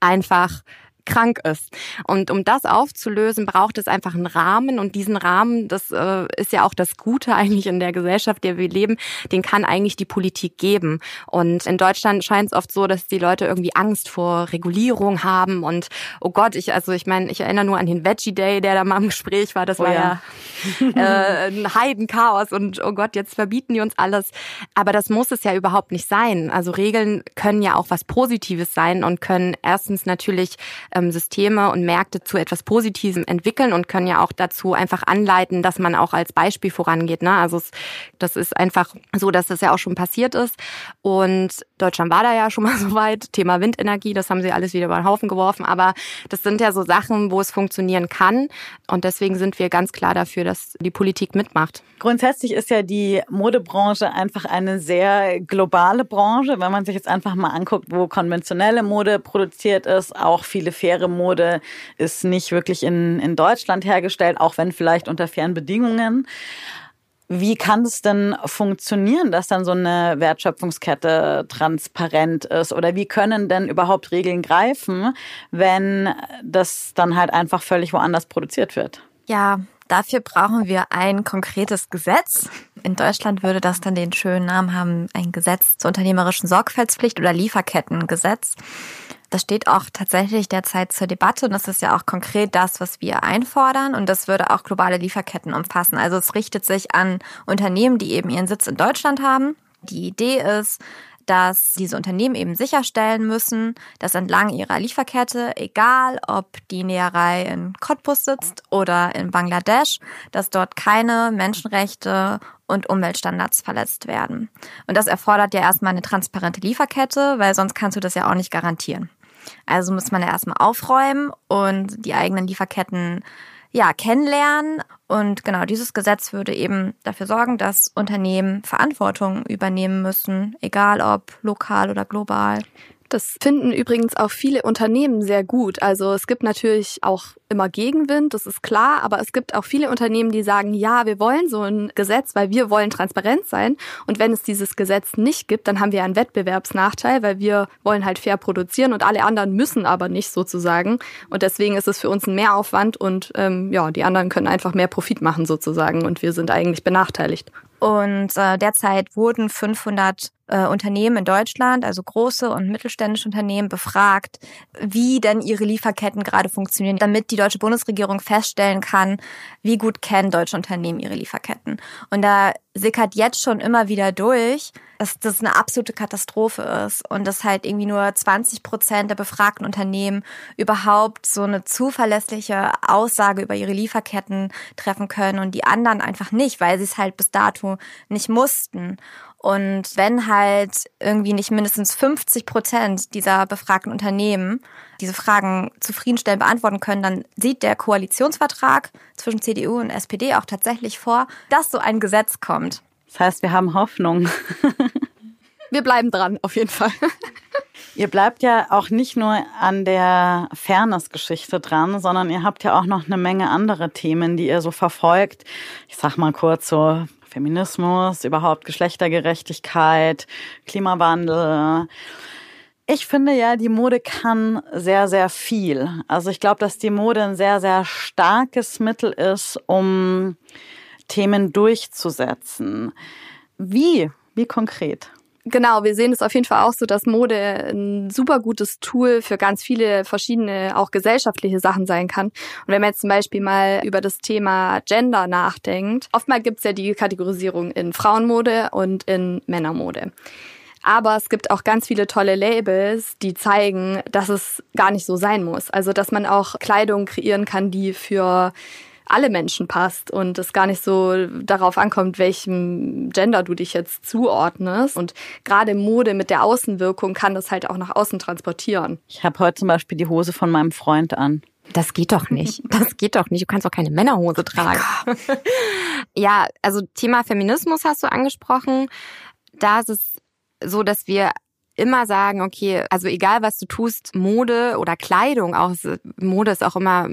einfach krank ist. Und um das aufzulösen, braucht es einfach einen Rahmen. Und diesen Rahmen, das äh, ist ja auch das Gute eigentlich in der Gesellschaft, der wir leben, den kann eigentlich die Politik geben. Und in Deutschland scheint es oft so, dass die Leute irgendwie Angst vor Regulierung haben. Und oh Gott, ich, also ich meine, ich erinnere nur an den Veggie Day, der da mal im Gespräch war. Das oh war ja, ja äh, ein Heidenchaos. Und oh Gott, jetzt verbieten die uns alles. Aber das muss es ja überhaupt nicht sein. Also Regeln können ja auch was Positives sein und können erstens natürlich ähm, Systeme und Märkte zu etwas Positivem entwickeln und können ja auch dazu einfach anleiten, dass man auch als Beispiel vorangeht. Ne? Also es, das ist einfach so, dass das ja auch schon passiert ist. Und Deutschland war da ja schon mal so weit. Thema Windenergie, das haben sie alles wieder über den Haufen geworfen. Aber das sind ja so Sachen, wo es funktionieren kann. Und deswegen sind wir ganz klar dafür, dass die Politik mitmacht. Grundsätzlich ist ja die Modebranche einfach eine sehr globale Branche. Wenn man sich jetzt einfach mal anguckt, wo konventionelle Mode produziert ist, auch viele faire Mode ist nicht wirklich in, in Deutschland hergestellt, auch wenn vielleicht unter fairen Bedingungen. Wie kann es denn funktionieren, dass dann so eine Wertschöpfungskette transparent ist? Oder wie können denn überhaupt Regeln greifen, wenn das dann halt einfach völlig woanders produziert wird? Ja, dafür brauchen wir ein konkretes Gesetz. In Deutschland würde das dann den schönen Namen haben, ein Gesetz zur unternehmerischen Sorgfaltspflicht oder Lieferkettengesetz. Das steht auch tatsächlich derzeit zur Debatte und das ist ja auch konkret das, was wir einfordern und das würde auch globale Lieferketten umfassen. Also es richtet sich an Unternehmen, die eben ihren Sitz in Deutschland haben. Die Idee ist, dass diese Unternehmen eben sicherstellen müssen, dass entlang ihrer Lieferkette, egal ob die Näherei in Cottbus sitzt oder in Bangladesch, dass dort keine Menschenrechte und Umweltstandards verletzt werden. Und das erfordert ja erstmal eine transparente Lieferkette, weil sonst kannst du das ja auch nicht garantieren. Also muss man ja erstmal aufräumen und die eigenen Lieferketten ja, kennenlernen. Und genau dieses Gesetz würde eben dafür sorgen, dass Unternehmen Verantwortung übernehmen müssen, egal ob lokal oder global. Das finden übrigens auch viele Unternehmen sehr gut. Also es gibt natürlich auch immer Gegenwind, das ist klar, aber es gibt auch viele Unternehmen, die sagen, ja, wir wollen so ein Gesetz, weil wir wollen transparent sein. Und wenn es dieses Gesetz nicht gibt, dann haben wir einen Wettbewerbsnachteil, weil wir wollen halt fair produzieren und alle anderen müssen aber nicht sozusagen. Und deswegen ist es für uns ein Mehraufwand und ähm, ja, die anderen können einfach mehr Profit machen sozusagen und wir sind eigentlich benachteiligt. Und äh, derzeit wurden 500 äh, Unternehmen in Deutschland, also große und mittelständische Unternehmen, befragt, wie denn ihre Lieferketten gerade funktionieren, damit die deutsche Bundesregierung feststellen kann, wie gut kennen deutsche Unternehmen ihre Lieferketten. Und da sickert jetzt schon immer wieder durch, dass das eine absolute Katastrophe ist und dass halt irgendwie nur 20 Prozent der befragten Unternehmen überhaupt so eine zuverlässliche Aussage über ihre Lieferketten treffen können und die anderen einfach nicht, weil sie es halt bis dato nicht mussten. Und wenn halt irgendwie nicht mindestens 50 Prozent dieser befragten Unternehmen diese Fragen zufriedenstellend beantworten können, dann sieht der Koalitionsvertrag zwischen CDU und SPD auch tatsächlich vor, dass so ein Gesetz kommt. Das heißt, wir haben Hoffnung. wir bleiben dran, auf jeden Fall. Ihr bleibt ja auch nicht nur an der Fairness-Geschichte dran, sondern ihr habt ja auch noch eine Menge andere Themen, die ihr so verfolgt. Ich sag mal kurz so Feminismus, überhaupt Geschlechtergerechtigkeit, Klimawandel. Ich finde ja, die Mode kann sehr, sehr viel. Also ich glaube, dass die Mode ein sehr, sehr starkes Mittel ist, um Themen durchzusetzen. Wie? Wie konkret? Genau, wir sehen es auf jeden Fall auch so, dass Mode ein super gutes Tool für ganz viele verschiedene, auch gesellschaftliche Sachen sein kann. Und wenn man jetzt zum Beispiel mal über das Thema Gender nachdenkt, oftmals gibt es ja die Kategorisierung in Frauenmode und in Männermode. Aber es gibt auch ganz viele tolle Labels, die zeigen, dass es gar nicht so sein muss. Also, dass man auch Kleidung kreieren kann, die für alle Menschen passt und es gar nicht so darauf ankommt, welchem Gender du dich jetzt zuordnest. Und gerade Mode mit der Außenwirkung kann das halt auch nach außen transportieren. Ich habe heute zum Beispiel die Hose von meinem Freund an. Das geht doch nicht. Das geht doch nicht. Du kannst doch keine Männerhose tragen. ja, also Thema Feminismus hast du angesprochen. Da ist es so, dass wir immer sagen, okay, also egal was du tust, Mode oder Kleidung, auch Mode ist auch immer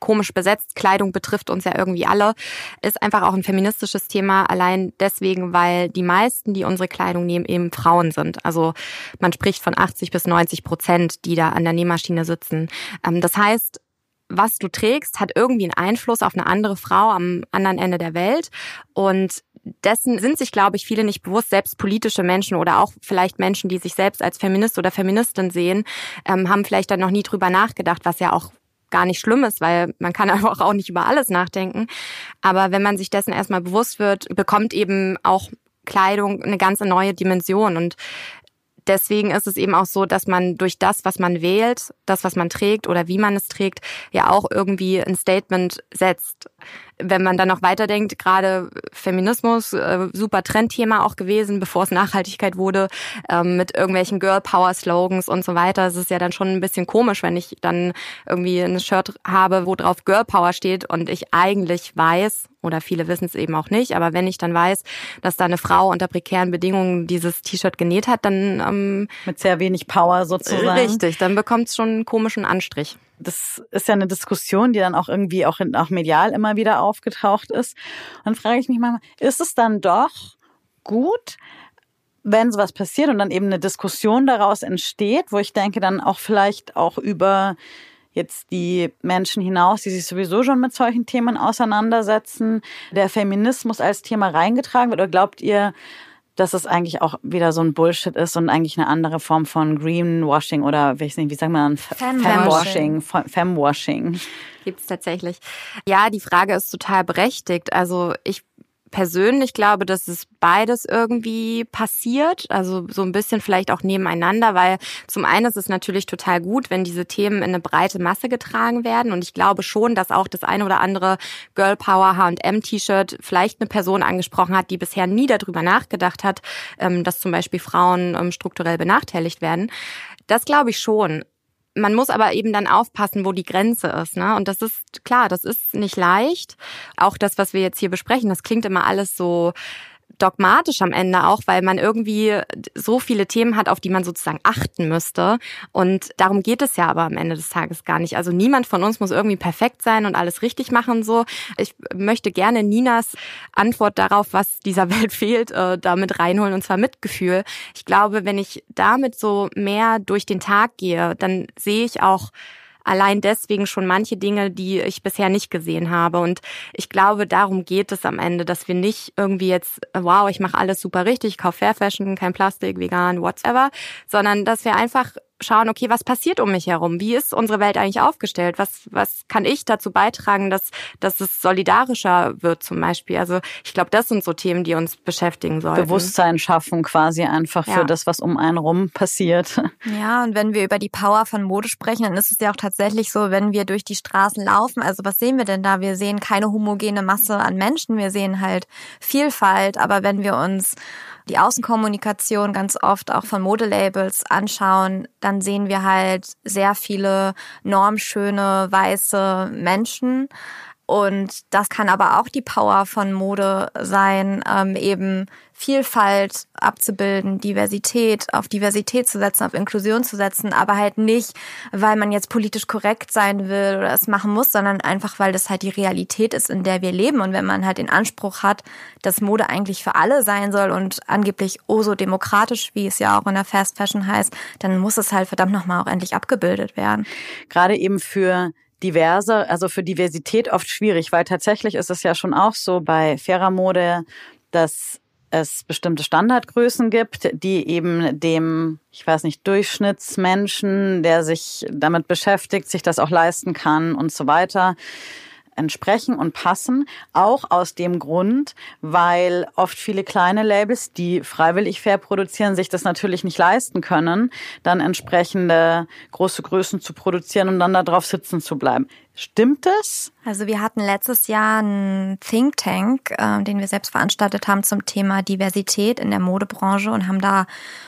komisch besetzt, Kleidung betrifft uns ja irgendwie alle, ist einfach auch ein feministisches Thema, allein deswegen, weil die meisten, die unsere Kleidung nehmen, eben Frauen sind. Also man spricht von 80 bis 90 Prozent, die da an der Nähmaschine sitzen. Ähm, das heißt, was du trägst, hat irgendwie einen Einfluss auf eine andere Frau am anderen Ende der Welt. Und dessen sind sich, glaube ich, viele nicht bewusst, selbst politische Menschen oder auch vielleicht Menschen, die sich selbst als Feminist oder Feministin sehen, ähm, haben vielleicht dann noch nie drüber nachgedacht, was ja auch gar nicht schlimm ist, weil man kann einfach auch nicht über alles nachdenken. Aber wenn man sich dessen erstmal bewusst wird, bekommt eben auch Kleidung eine ganz neue Dimension. Und deswegen ist es eben auch so, dass man durch das, was man wählt, das, was man trägt oder wie man es trägt, ja auch irgendwie ein Statement setzt wenn man dann noch weiterdenkt, gerade Feminismus, äh, super Trendthema auch gewesen, bevor es Nachhaltigkeit wurde, ähm, mit irgendwelchen Girl Power Slogans und so weiter. Es ist ja dann schon ein bisschen komisch, wenn ich dann irgendwie ein Shirt habe, wo drauf Girl Power steht und ich eigentlich weiß, oder viele wissen es eben auch nicht, aber wenn ich dann weiß, dass da eine Frau unter prekären Bedingungen dieses T-Shirt genäht hat, dann ähm, mit sehr wenig Power sozusagen. Richtig, dann bekommt es schon einen komischen Anstrich das ist ja eine Diskussion, die dann auch irgendwie auch, in, auch medial immer wieder aufgetaucht ist. Und dann frage ich mich mal, ist es dann doch gut, wenn sowas passiert und dann eben eine Diskussion daraus entsteht, wo ich denke, dann auch vielleicht auch über jetzt die Menschen hinaus, die sich sowieso schon mit solchen Themen auseinandersetzen, der Feminismus als Thema reingetragen wird? Oder glaubt ihr, dass es eigentlich auch wieder so ein Bullshit ist und eigentlich eine andere Form von Greenwashing oder wie, wie sagt man, Femwashing, Femwashing. Gibt es tatsächlich. Ja, die Frage ist total berechtigt. Also ich persönlich glaube, dass es beides irgendwie passiert, also so ein bisschen vielleicht auch nebeneinander, weil zum einen ist es natürlich total gut, wenn diese Themen in eine breite Masse getragen werden und ich glaube schon, dass auch das eine oder andere Girl Power H&M T-Shirt vielleicht eine Person angesprochen hat, die bisher nie darüber nachgedacht hat, ähm, dass zum Beispiel Frauen ähm, strukturell benachteiligt werden. Das glaube ich schon. Man muss aber eben dann aufpassen, wo die Grenze ist. Ne? Und das ist klar, das ist nicht leicht. Auch das, was wir jetzt hier besprechen, das klingt immer alles so dogmatisch am Ende auch, weil man irgendwie so viele Themen hat, auf die man sozusagen achten müsste. Und darum geht es ja aber am Ende des Tages gar nicht. Also niemand von uns muss irgendwie perfekt sein und alles richtig machen so. Ich möchte gerne Ninas Antwort darauf, was dieser Welt fehlt, äh, damit reinholen und zwar Mitgefühl. Ich glaube, wenn ich damit so mehr durch den Tag gehe, dann sehe ich auch allein deswegen schon manche Dinge, die ich bisher nicht gesehen habe. Und ich glaube, darum geht es am Ende, dass wir nicht irgendwie jetzt, wow, ich mache alles super richtig, ich kaufe Fair Fashion, kein Plastik, vegan, whatever, sondern dass wir einfach schauen, okay, was passiert um mich herum? Wie ist unsere Welt eigentlich aufgestellt? Was, was kann ich dazu beitragen, dass, dass es solidarischer wird zum Beispiel? Also ich glaube, das sind so Themen, die uns beschäftigen sollten. Bewusstsein schaffen quasi einfach für ja. das, was um einen rum passiert. Ja, und wenn wir über die Power von Mode sprechen, dann ist es ja auch tatsächlich so, wenn wir durch die Straßen laufen, also was sehen wir denn da? Wir sehen keine homogene Masse an Menschen, wir sehen halt Vielfalt, aber wenn wir uns die Außenkommunikation ganz oft auch von Modelabels anschauen, dann sehen wir halt sehr viele normschöne weiße Menschen. Und das kann aber auch die Power von Mode sein, ähm, eben Vielfalt abzubilden, Diversität, auf Diversität zu setzen, auf Inklusion zu setzen, aber halt nicht, weil man jetzt politisch korrekt sein will oder es machen muss, sondern einfach, weil das halt die Realität ist, in der wir leben. Und wenn man halt den Anspruch hat, dass Mode eigentlich für alle sein soll und angeblich oh so demokratisch, wie es ja auch in der Fast Fashion heißt, dann muss es halt verdammt nochmal auch endlich abgebildet werden. Gerade eben für diverse, also für Diversität oft schwierig, weil tatsächlich ist es ja schon auch so bei fairer Mode, dass es bestimmte Standardgrößen gibt, die eben dem, ich weiß nicht, Durchschnittsmenschen, der sich damit beschäftigt, sich das auch leisten kann und so weiter, entsprechen und passen. Auch aus dem Grund, weil oft viele kleine Labels, die freiwillig fair produzieren, sich das natürlich nicht leisten können, dann entsprechende große Größen zu produzieren und dann darauf sitzen zu bleiben. Stimmt das? Also wir hatten letztes Jahr einen Think Tank, äh, den wir selbst veranstaltet haben zum Thema Diversität in der Modebranche und haben da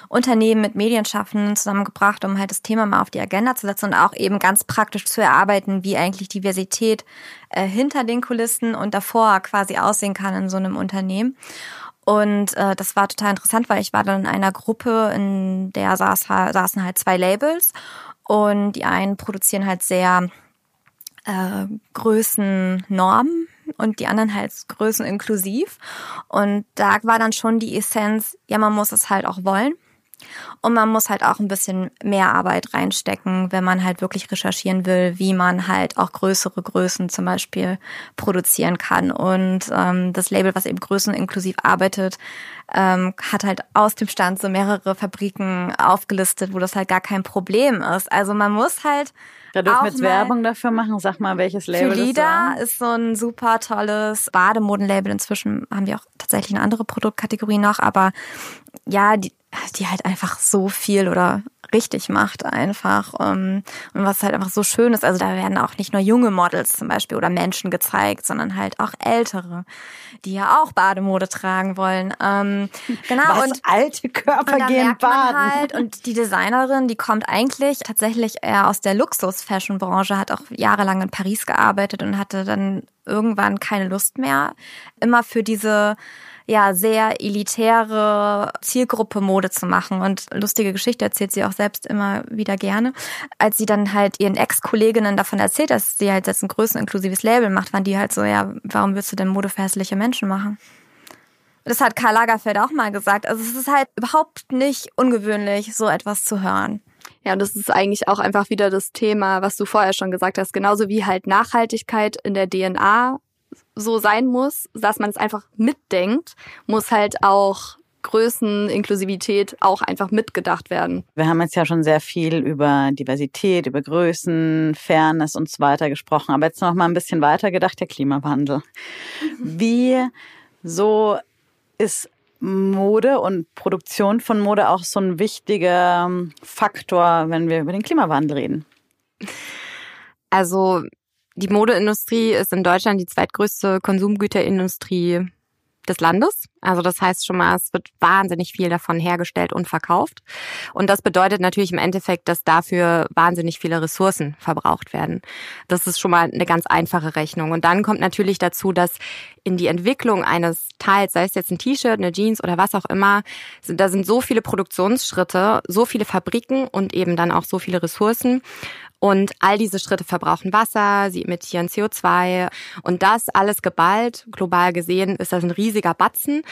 Unternehmen mit Medienschaffenden zusammengebracht, um halt das Thema mal auf die Agenda zu setzen und auch eben ganz praktisch zu erarbeiten, wie eigentlich Diversität äh, hinter den Kulissen und davor quasi aussehen kann in so einem Unternehmen. Und äh, das war total interessant, weil ich war dann in einer Gruppe, in der saß, saßen halt zwei Labels und die einen produzieren halt sehr äh, Größennormen und die anderen halt Größen inklusiv. Und da war dann schon die Essenz, ja, man muss es halt auch wollen. Und man muss halt auch ein bisschen mehr Arbeit reinstecken, wenn man halt wirklich recherchieren will, wie man halt auch größere Größen zum Beispiel produzieren kann. Und ähm, das Label, was eben Größen inklusiv arbeitet, ähm, hat halt aus dem Stand so mehrere Fabriken aufgelistet, wo das halt gar kein Problem ist. Also man muss halt da dürfen wir jetzt Werbung dafür machen. Sag mal, welches Label Phylida das ist so ein super tolles Bademodenlabel. Inzwischen haben die auch tatsächlich eine andere Produktkategorie noch, aber ja, die, die halt einfach so viel oder richtig macht einfach. Ähm, und was halt einfach so schön ist, also da werden auch nicht nur junge Models zum Beispiel oder Menschen gezeigt, sondern halt auch ältere, die ja auch Bademode tragen wollen. Ähm, genau. Was, und alte Körper und gehen baden. Halt, und die Designerin, die kommt eigentlich tatsächlich eher aus der Luxus-Fashion-Branche, hat auch jahrelang in Paris gearbeitet und hatte dann irgendwann keine Lust mehr, immer für diese ja sehr elitäre Zielgruppe Mode zu machen. Und lustige Geschichte erzählt sie auch selbst immer wieder gerne. Als sie dann halt ihren Ex-Kolleginnen davon erzählt, dass sie halt jetzt ein größeninklusives Label macht, waren die halt so, ja, warum willst du denn Mode für hässliche Menschen machen? Das hat Karl Lagerfeld auch mal gesagt. Also es ist halt überhaupt nicht ungewöhnlich, so etwas zu hören. Ja, und das ist eigentlich auch einfach wieder das Thema, was du vorher schon gesagt hast. Genauso wie halt Nachhaltigkeit in der DNA so sein muss, dass man es einfach mitdenkt, muss halt auch Größen, Inklusivität auch einfach mitgedacht werden. Wir haben jetzt ja schon sehr viel über Diversität, über Größen, Fairness und so weiter gesprochen, aber jetzt noch mal ein bisschen weiter gedacht, der Klimawandel. Mhm. Wie so ist Mode und Produktion von Mode auch so ein wichtiger Faktor, wenn wir über den Klimawandel reden? Also die Modeindustrie ist in Deutschland die zweitgrößte Konsumgüterindustrie des Landes. Also das heißt schon mal, es wird wahnsinnig viel davon hergestellt und verkauft. Und das bedeutet natürlich im Endeffekt, dass dafür wahnsinnig viele Ressourcen verbraucht werden. Das ist schon mal eine ganz einfache Rechnung. Und dann kommt natürlich dazu, dass in die Entwicklung eines Teils, sei es jetzt ein T-Shirt, eine Jeans oder was auch immer, da sind so viele Produktionsschritte, so viele Fabriken und eben dann auch so viele Ressourcen. Und all diese Schritte verbrauchen Wasser, sie emittieren CO2 und das alles geballt, global gesehen, ist das ein riesiger Batzen.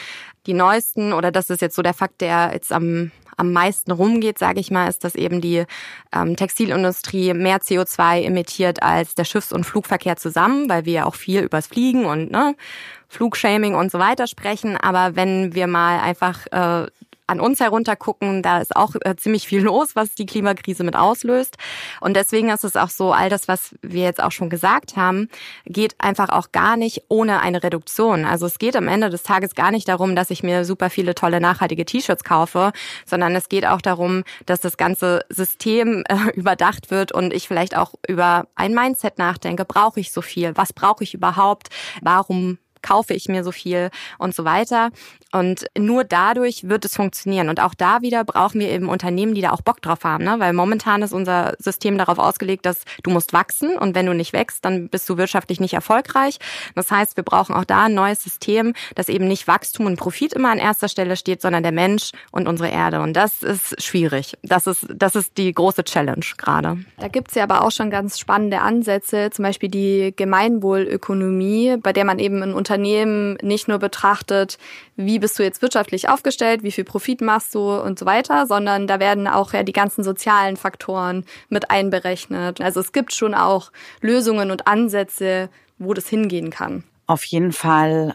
Die neuesten, oder das ist jetzt so der Fakt, der jetzt am, am meisten rumgeht, sage ich mal, ist, dass eben die ähm, Textilindustrie mehr CO2 emittiert als der Schiffs- und Flugverkehr zusammen, weil wir ja auch viel übers Fliegen und ne, Flugshaming und so weiter sprechen. Aber wenn wir mal einfach äh, an uns heruntergucken, da ist auch äh, ziemlich viel los, was die Klimakrise mit auslöst. Und deswegen ist es auch so, all das, was wir jetzt auch schon gesagt haben, geht einfach auch gar nicht ohne eine Reduktion. Also es geht am Ende des Tages gar nicht darum, dass ich mir super viele tolle nachhaltige T-Shirts kaufe, sondern es geht auch darum, dass das ganze System äh, überdacht wird und ich vielleicht auch über ein Mindset nachdenke. Brauche ich so viel? Was brauche ich überhaupt? Warum kaufe ich mir so viel und so weiter. Und nur dadurch wird es funktionieren. Und auch da wieder brauchen wir eben Unternehmen, die da auch Bock drauf haben, ne? weil momentan ist unser System darauf ausgelegt, dass du musst wachsen und wenn du nicht wächst, dann bist du wirtschaftlich nicht erfolgreich. Das heißt, wir brauchen auch da ein neues System, das eben nicht Wachstum und Profit immer an erster Stelle steht, sondern der Mensch und unsere Erde. Und das ist schwierig. Das ist, das ist die große Challenge gerade. Da gibt's ja aber auch schon ganz spannende Ansätze, zum Beispiel die Gemeinwohlökonomie, bei der man eben ein Unternehmen nicht nur betrachtet, wie bist du jetzt wirtschaftlich aufgestellt, wie viel Profit machst du und so weiter, sondern da werden auch ja die ganzen sozialen Faktoren mit einberechnet. Also es gibt schon auch Lösungen und Ansätze, wo das hingehen kann. Auf jeden Fall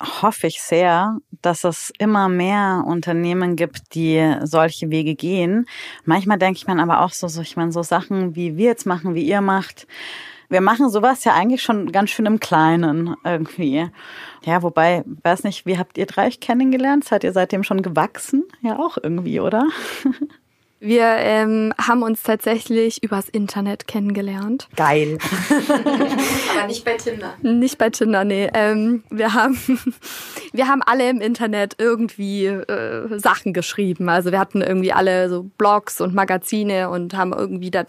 hoffe ich sehr, dass es immer mehr Unternehmen gibt, die solche Wege gehen. Manchmal denke ich mir aber auch so, so ich meine, so Sachen, wie wir jetzt machen, wie ihr macht, wir machen sowas ja eigentlich schon ganz schön im Kleinen irgendwie. Ja, wobei, weiß nicht, wie habt ihr drei euch kennengelernt? Seid ihr seitdem schon gewachsen? Ja, auch irgendwie, oder? Wir ähm, haben uns tatsächlich übers Internet kennengelernt. Geil. Aber nicht bei Tinder. Nicht bei Tinder, nee. Ähm, wir haben wir haben alle im Internet irgendwie äh, Sachen geschrieben. Also wir hatten irgendwie alle so Blogs und Magazine und haben irgendwie das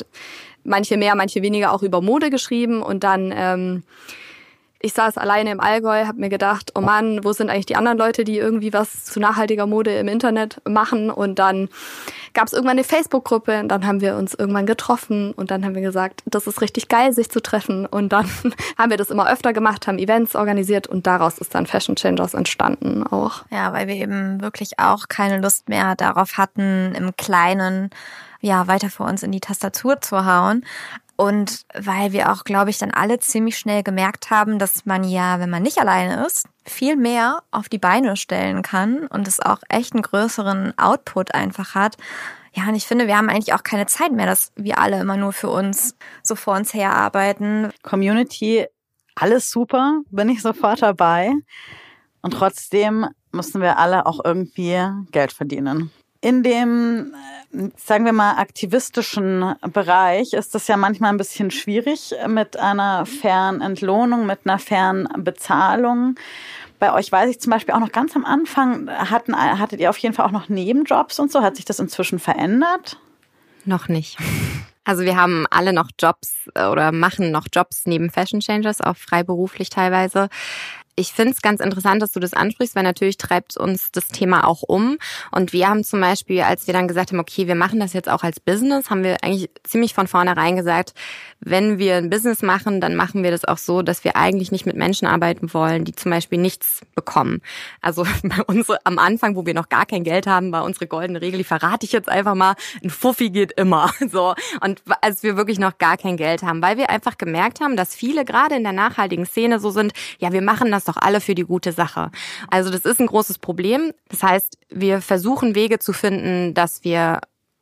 manche mehr, manche weniger auch über Mode geschrieben und dann ähm, ich saß alleine im Allgäu, habe mir gedacht, oh Mann, wo sind eigentlich die anderen Leute, die irgendwie was zu nachhaltiger Mode im Internet machen? Und dann gab es irgendwann eine Facebook-Gruppe und dann haben wir uns irgendwann getroffen und dann haben wir gesagt, das ist richtig geil, sich zu treffen. Und dann haben wir das immer öfter gemacht, haben Events organisiert und daraus ist dann Fashion Changers entstanden auch. Ja, weil wir eben wirklich auch keine Lust mehr darauf hatten, im Kleinen ja, weiter vor uns in die Tastatur zu hauen. Und weil wir auch, glaube ich, dann alle ziemlich schnell gemerkt haben, dass man ja, wenn man nicht alleine ist, viel mehr auf die Beine stellen kann und es auch echt einen größeren Output einfach hat. Ja, und ich finde, wir haben eigentlich auch keine Zeit mehr, dass wir alle immer nur für uns so vor uns her arbeiten. Community, alles super, bin ich sofort dabei. Und trotzdem müssen wir alle auch irgendwie Geld verdienen. In dem, sagen wir mal, aktivistischen Bereich ist es ja manchmal ein bisschen schwierig mit einer fairen Entlohnung, mit einer fairen Bezahlung. Bei euch weiß ich zum Beispiel auch noch ganz am Anfang, hatten, hattet ihr auf jeden Fall auch noch Nebenjobs und so. Hat sich das inzwischen verändert? Noch nicht. Also wir haben alle noch Jobs äh, oder machen noch Jobs neben Fashion Changers, auch freiberuflich teilweise ich finde es ganz interessant, dass du das ansprichst, weil natürlich treibt uns das Thema auch um. Und wir haben zum Beispiel, als wir dann gesagt haben, okay, wir machen das jetzt auch als Business, haben wir eigentlich ziemlich von vornherein gesagt, wenn wir ein Business machen, dann machen wir das auch so, dass wir eigentlich nicht mit Menschen arbeiten wollen, die zum Beispiel nichts bekommen. Also bei uns am Anfang, wo wir noch gar kein Geld haben, war unsere goldene Regel, die verrate ich jetzt einfach mal, ein Fuffi geht immer. So. Und als wir wirklich noch gar kein Geld haben, weil wir einfach gemerkt haben, dass viele gerade in der nachhaltigen Szene so sind, ja, wir machen das doch alle für die gute Sache. Also das ist ein großes Problem. Das heißt, wir versuchen Wege zu finden, dass wir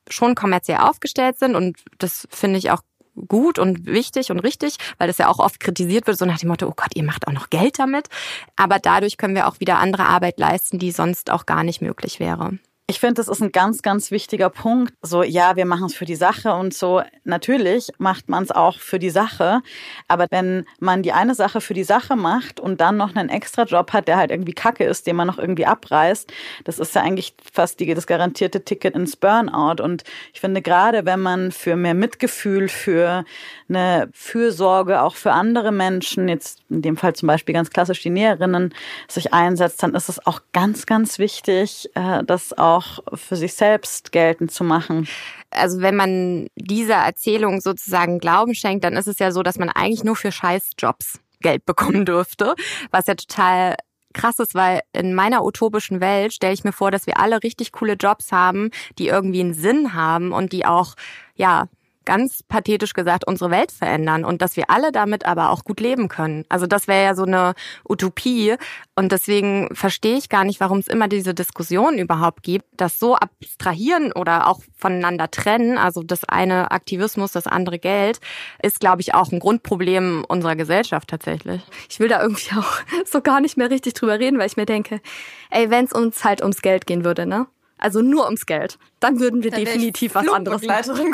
schon kommerziell aufgestellt sind und das finde ich auch gut und wichtig und richtig, weil das ja auch oft kritisiert wird, so nach dem Motto, oh Gott, ihr macht auch noch Geld damit. Aber dadurch können wir auch wieder andere Arbeit leisten, die sonst auch gar nicht möglich wäre. Ich finde, das ist ein ganz, ganz wichtiger Punkt. So, ja, wir machen es für die Sache und so. Natürlich macht man es auch für die Sache. Aber wenn man die eine Sache für die Sache macht und dann noch einen extra Job hat, der halt irgendwie kacke ist, den man noch irgendwie abreißt, das ist ja eigentlich fast die, das garantierte Ticket ins Burnout. Und ich finde, gerade wenn man für mehr Mitgefühl, für eine Fürsorge auch für andere Menschen, jetzt in dem Fall zum Beispiel ganz klassisch die Näherinnen, sich einsetzt, dann ist es auch ganz, ganz wichtig, äh, dass auch auch für sich selbst geltend zu machen. Also wenn man dieser Erzählung sozusagen Glauben schenkt, dann ist es ja so, dass man eigentlich nur für Scheißjobs Geld bekommen dürfte, was ja total krass ist, weil in meiner utopischen Welt stelle ich mir vor, dass wir alle richtig coole Jobs haben, die irgendwie einen Sinn haben und die auch ja ganz pathetisch gesagt unsere Welt verändern und dass wir alle damit aber auch gut leben können. Also das wäre ja so eine Utopie und deswegen verstehe ich gar nicht, warum es immer diese Diskussion überhaupt gibt, das so abstrahieren oder auch voneinander trennen. Also das eine Aktivismus, das andere Geld, ist glaube ich auch ein Grundproblem unserer Gesellschaft tatsächlich. Ich will da irgendwie auch so gar nicht mehr richtig drüber reden, weil ich mir denke, ey, wenn es uns halt ums Geld gehen würde, ne? Also nur ums Geld, dann würden wir dann definitiv was anderes machen.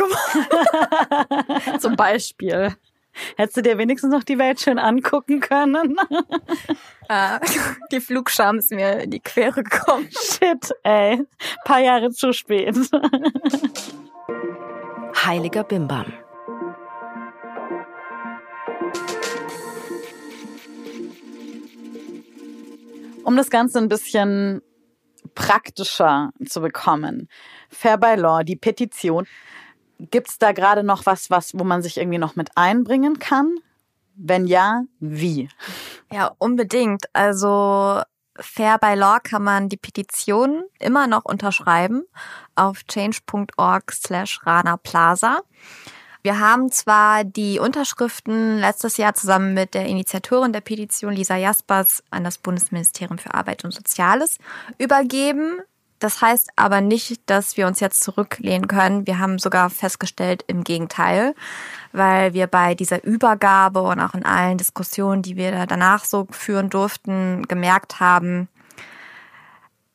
Zum Beispiel. Hättest du dir wenigstens noch die Welt schön angucken können? Äh, die Flugscham ist mir in die Quere gekommen. Shit, ey. Paar Jahre zu spät. Heiliger Bimbam. Um das Ganze ein bisschen praktischer zu bekommen. Fair by Law, die Petition. Gibt es da gerade noch was, was, wo man sich irgendwie noch mit einbringen kann? Wenn ja, wie? Ja, unbedingt. Also Fair by Law kann man die Petition immer noch unterschreiben auf change.org slash Rana Plaza. Wir haben zwar die Unterschriften letztes Jahr zusammen mit der Initiatorin der Petition, Lisa Jaspers, an das Bundesministerium für Arbeit und Soziales übergeben. Das heißt aber nicht, dass wir uns jetzt zurücklehnen können. Wir haben sogar festgestellt, im Gegenteil, weil wir bei dieser Übergabe und auch in allen Diskussionen, die wir danach so führen durften, gemerkt haben,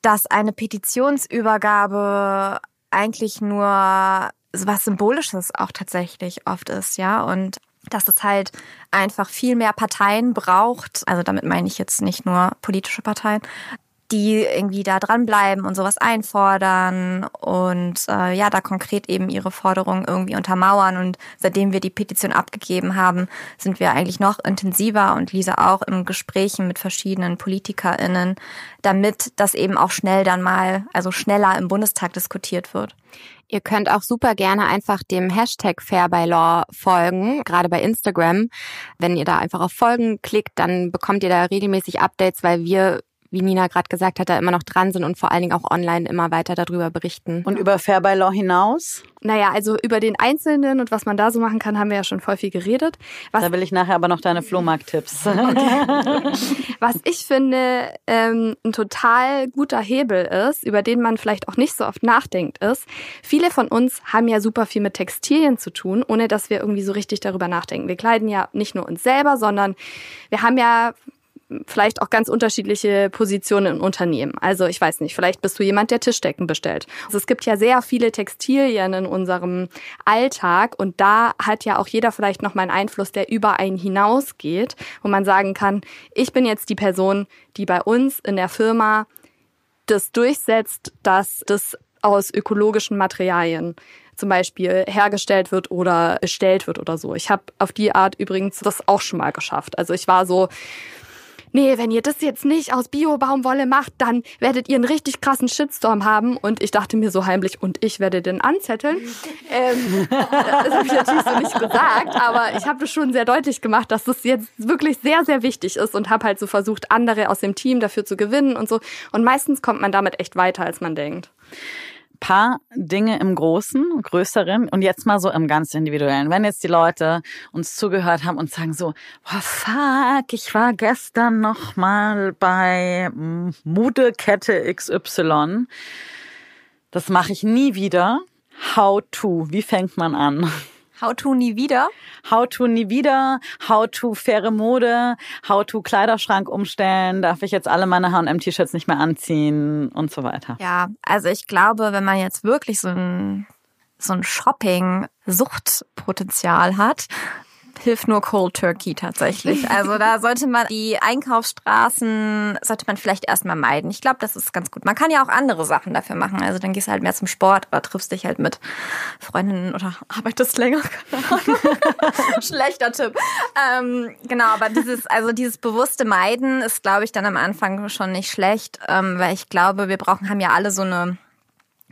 dass eine Petitionsübergabe eigentlich nur was Symbolisches auch tatsächlich oft ist, ja, und dass es halt einfach viel mehr Parteien braucht. Also damit meine ich jetzt nicht nur politische Parteien, die irgendwie da dranbleiben und sowas einfordern und äh, ja, da konkret eben ihre Forderungen irgendwie untermauern. Und seitdem wir die Petition abgegeben haben, sind wir eigentlich noch intensiver und Lisa auch in Gesprächen mit verschiedenen PolitikerInnen, damit das eben auch schnell dann mal, also schneller im Bundestag diskutiert wird. Ihr könnt auch super gerne einfach dem Hashtag Fairbylaw folgen, gerade bei Instagram. Wenn ihr da einfach auf Folgen klickt, dann bekommt ihr da regelmäßig Updates, weil wir wie Nina gerade gesagt hat, da immer noch dran sind und vor allen Dingen auch online immer weiter darüber berichten. Und über Fair by Law hinaus? Naja, also über den Einzelnen und was man da so machen kann, haben wir ja schon voll viel geredet. Was da will ich nachher aber noch deine Flohmarkt-Tipps. Okay. was ich finde, ähm, ein total guter Hebel ist, über den man vielleicht auch nicht so oft nachdenkt, ist, viele von uns haben ja super viel mit Textilien zu tun, ohne dass wir irgendwie so richtig darüber nachdenken. Wir kleiden ja nicht nur uns selber, sondern wir haben ja vielleicht auch ganz unterschiedliche Positionen in Unternehmen. Also ich weiß nicht, vielleicht bist du jemand, der Tischdecken bestellt. Also es gibt ja sehr viele Textilien in unserem Alltag und da hat ja auch jeder vielleicht noch mal einen Einfluss, der über einen hinausgeht, wo man sagen kann, ich bin jetzt die Person, die bei uns in der Firma das durchsetzt, dass das aus ökologischen Materialien zum Beispiel hergestellt wird oder bestellt wird oder so. Ich habe auf die Art übrigens das auch schon mal geschafft. Also ich war so, nee, wenn ihr das jetzt nicht aus Bio-Baumwolle macht, dann werdet ihr einen richtig krassen Shitstorm haben. Und ich dachte mir so heimlich, und ich werde den anzetteln. ähm, das habe ich natürlich so nicht gesagt, aber ich habe das schon sehr deutlich gemacht, dass das jetzt wirklich sehr, sehr wichtig ist und habe halt so versucht, andere aus dem Team dafür zu gewinnen und so. Und meistens kommt man damit echt weiter, als man denkt paar Dinge im Großen, Größeren und jetzt mal so im ganz Individuellen. Wenn jetzt die Leute uns zugehört haben und sagen so, oh fuck, ich war gestern noch mal bei Modekette XY. Das mache ich nie wieder. How to? Wie fängt man an? How to nie wieder? How to nie wieder, how to faire Mode, how to Kleiderschrank umstellen, darf ich jetzt alle meine H&M-T-Shirts nicht mehr anziehen und so weiter. Ja, also ich glaube, wenn man jetzt wirklich so ein so ein Shopping-Suchtpotenzial hat, hilft nur Cold Turkey tatsächlich. Also da sollte man die Einkaufsstraßen, sollte man vielleicht erstmal meiden. Ich glaube, das ist ganz gut. Man kann ja auch andere Sachen dafür machen. Also dann gehst du halt mehr zum Sport oder triffst dich halt mit Freundinnen oder arbeitest länger. Schlechter Tipp. Ähm, genau, aber dieses, also dieses bewusste Meiden ist, glaube ich, dann am Anfang schon nicht schlecht, ähm, weil ich glaube, wir brauchen, haben ja alle so eine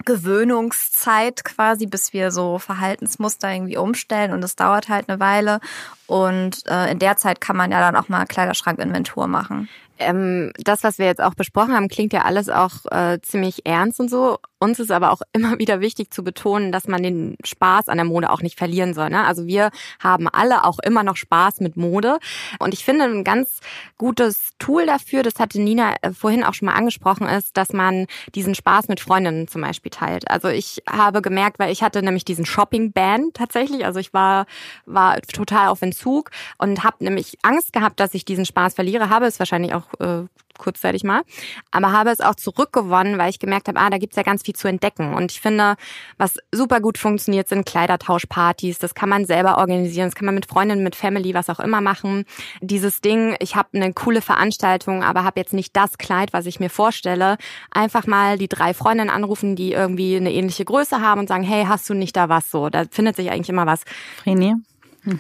Gewöhnungszeit quasi, bis wir so Verhaltensmuster irgendwie umstellen und es dauert halt eine Weile. Und äh, in der Zeit kann man ja dann auch mal Kleiderschrankinventur machen. Ähm, das, was wir jetzt auch besprochen haben, klingt ja alles auch äh, ziemlich ernst und so. Uns ist aber auch immer wieder wichtig zu betonen, dass man den Spaß an der Mode auch nicht verlieren soll. Ne? Also wir haben alle auch immer noch Spaß mit Mode. Und ich finde ein ganz gutes Tool dafür, das hatte Nina äh, vorhin auch schon mal angesprochen, ist, dass man diesen Spaß mit Freundinnen zum Beispiel teilt. Also ich habe gemerkt, weil ich hatte nämlich diesen Shopping-Ban tatsächlich. Also ich war, war total auf Entzug und habe nämlich Angst gehabt, dass ich diesen Spaß verliere. Habe es wahrscheinlich auch äh, kurzzeitig mal, aber habe es auch zurückgewonnen, weil ich gemerkt habe, ah, da gibt's ja ganz viel zu entdecken. Und ich finde, was super gut funktioniert, sind Kleidertauschpartys. Das kann man selber organisieren, das kann man mit Freundinnen, mit Family, was auch immer machen. Dieses Ding, ich habe eine coole Veranstaltung, aber habe jetzt nicht das Kleid, was ich mir vorstelle. Einfach mal die drei Freundinnen anrufen, die irgendwie eine ähnliche Größe haben und sagen, hey, hast du nicht da was so? Da findet sich eigentlich immer was. Vreni?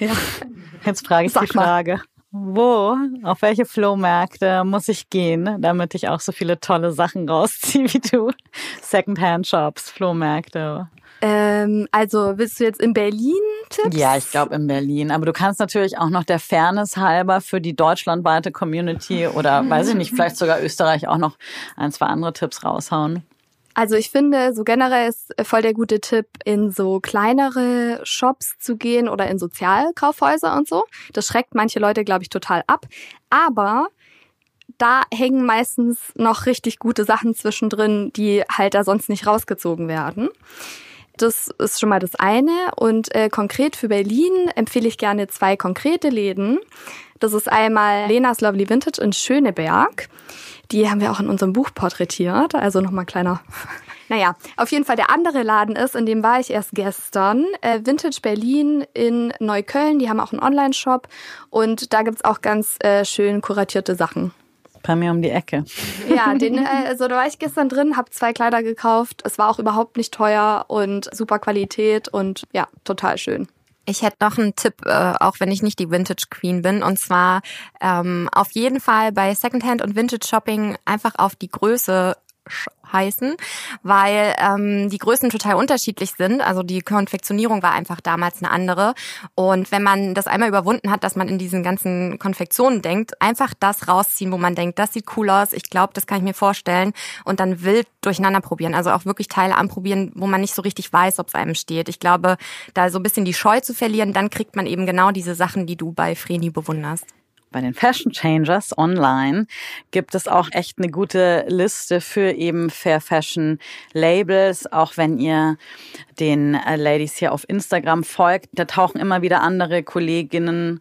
Ja. Jetzt frage ich Sag die Frage. Mal. Wo, auf welche Flohmärkte muss ich gehen, damit ich auch so viele tolle Sachen rausziehe wie du? Secondhand-Shops, Flohmärkte. Ähm, also willst du jetzt in Berlin Tipps? Ja, ich glaube in Berlin. Aber du kannst natürlich auch noch der Fairness halber für die deutschlandweite Community oder weiß ich nicht, vielleicht sogar Österreich auch noch ein, zwei andere Tipps raushauen. Also ich finde, so generell ist voll der gute Tipp, in so kleinere Shops zu gehen oder in Sozialkaufhäuser und so. Das schreckt manche Leute, glaube ich, total ab. Aber da hängen meistens noch richtig gute Sachen zwischendrin, die halt da sonst nicht rausgezogen werden. Das ist schon mal das eine. Und äh, konkret für Berlin empfehle ich gerne zwei konkrete Läden. Das ist einmal Lenas Lovely Vintage in Schöneberg. Die haben wir auch in unserem Buch porträtiert. Also nochmal kleiner. Naja, auf jeden Fall der andere Laden ist, in dem war ich erst gestern, äh, Vintage Berlin in Neukölln. Die haben auch einen Online-Shop und da gibt's auch ganz äh, schön kuratierte Sachen. Bei mir um die Ecke. Ja, den, äh, also da war ich gestern drin, habe zwei Kleider gekauft. Es war auch überhaupt nicht teuer und super Qualität und ja, total schön. Ich hätte noch einen Tipp, äh, auch wenn ich nicht die Vintage Queen bin. Und zwar ähm, auf jeden Fall bei Secondhand und Vintage Shopping einfach auf die Größe heißen, weil ähm, die Größen total unterschiedlich sind. Also die Konfektionierung war einfach damals eine andere. Und wenn man das einmal überwunden hat, dass man in diesen ganzen Konfektionen denkt, einfach das rausziehen, wo man denkt, das sieht cool aus, ich glaube, das kann ich mir vorstellen und dann wild durcheinander probieren. Also auch wirklich Teile anprobieren, wo man nicht so richtig weiß, ob es einem steht. Ich glaube, da so ein bisschen die Scheu zu verlieren, dann kriegt man eben genau diese Sachen, die du bei Vreni bewunderst bei den Fashion Changers online gibt es auch echt eine gute Liste für eben Fair Fashion Labels, auch wenn ihr den äh, Ladies hier auf Instagram folgt. Da tauchen immer wieder andere Kolleginnen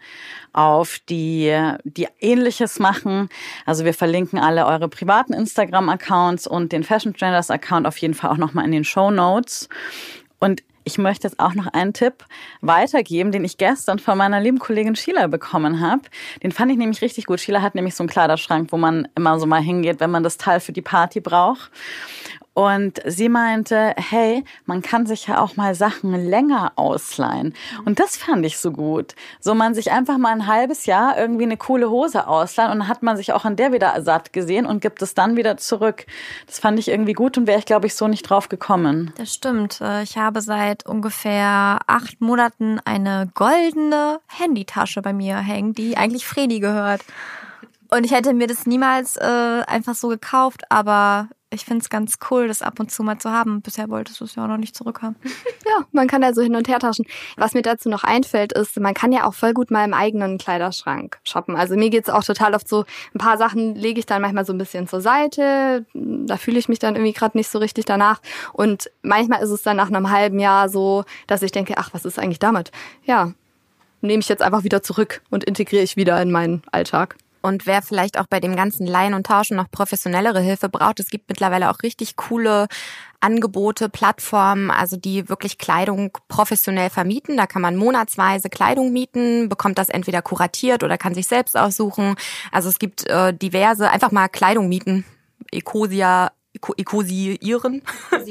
auf, die, die ähnliches machen. Also wir verlinken alle eure privaten Instagram-Accounts und den Fashion Changers Account auf jeden Fall auch nochmal in den Show Notes. Und ich möchte jetzt auch noch einen Tipp weitergeben, den ich gestern von meiner lieben Kollegin Sheila bekommen habe. Den fand ich nämlich richtig gut. Sheila hat nämlich so einen Kleiderschrank, wo man immer so mal hingeht, wenn man das Teil für die Party braucht. Und sie meinte, hey, man kann sich ja auch mal Sachen länger ausleihen. Und das fand ich so gut. So man sich einfach mal ein halbes Jahr irgendwie eine coole Hose ausleihen und dann hat man sich auch an der wieder satt gesehen und gibt es dann wieder zurück. Das fand ich irgendwie gut und wäre ich, glaube ich, so nicht drauf gekommen. Das stimmt. Äh, ich habe seit ungefähr acht Monaten eine goldene Handytasche bei mir hängen, die eigentlich Fredi gehört. Und ich hätte mir das niemals äh, einfach so gekauft, aber ich finde es ganz cool, das ab und zu mal zu haben. Bisher wolltest du es ja auch noch nicht zurückhaben. ja, man kann da so hin und her tauschen. Was mir dazu noch einfällt, ist, man kann ja auch voll gut mal im eigenen Kleiderschrank shoppen. Also mir geht's auch total oft so, ein paar Sachen lege ich dann manchmal so ein bisschen zur Seite. Da fühle ich mich dann irgendwie gerade nicht so richtig danach. Und manchmal ist es dann nach einem halben Jahr so, dass ich denke, ach, was ist eigentlich damit? Ja, nehme ich jetzt einfach wieder zurück und integriere ich wieder in meinen Alltag. Und wer vielleicht auch bei dem ganzen Leihen und Tauschen noch professionellere Hilfe braucht, es gibt mittlerweile auch richtig coole Angebote, Plattformen, also die wirklich Kleidung professionell vermieten. Da kann man monatsweise Kleidung mieten, bekommt das entweder kuratiert oder kann sich selbst aussuchen. Also es gibt äh, diverse, einfach mal Kleidung mieten. Ecosia Ecosieren.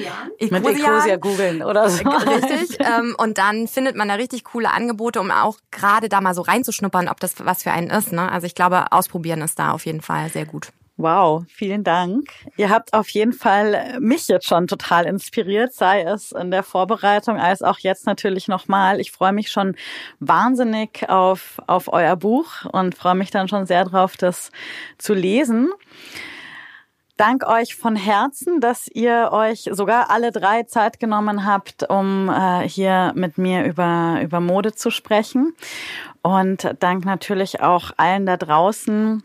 Mit Ecosia googeln oder so. Richtig. Ähm, und dann findet man da richtig coole Angebote, um auch gerade da mal so reinzuschnuppern, ob das was für einen ist. Ne? Also ich glaube, ausprobieren ist da auf jeden Fall sehr gut. Wow, vielen Dank. Ihr habt auf jeden Fall mich jetzt schon total inspiriert, sei es in der Vorbereitung als auch jetzt natürlich nochmal. Ich freue mich schon wahnsinnig auf, auf euer Buch und freue mich dann schon sehr drauf, das zu lesen danke euch von Herzen, dass ihr euch sogar alle drei Zeit genommen habt, um äh, hier mit mir über, über Mode zu sprechen. Und dank natürlich auch allen da draußen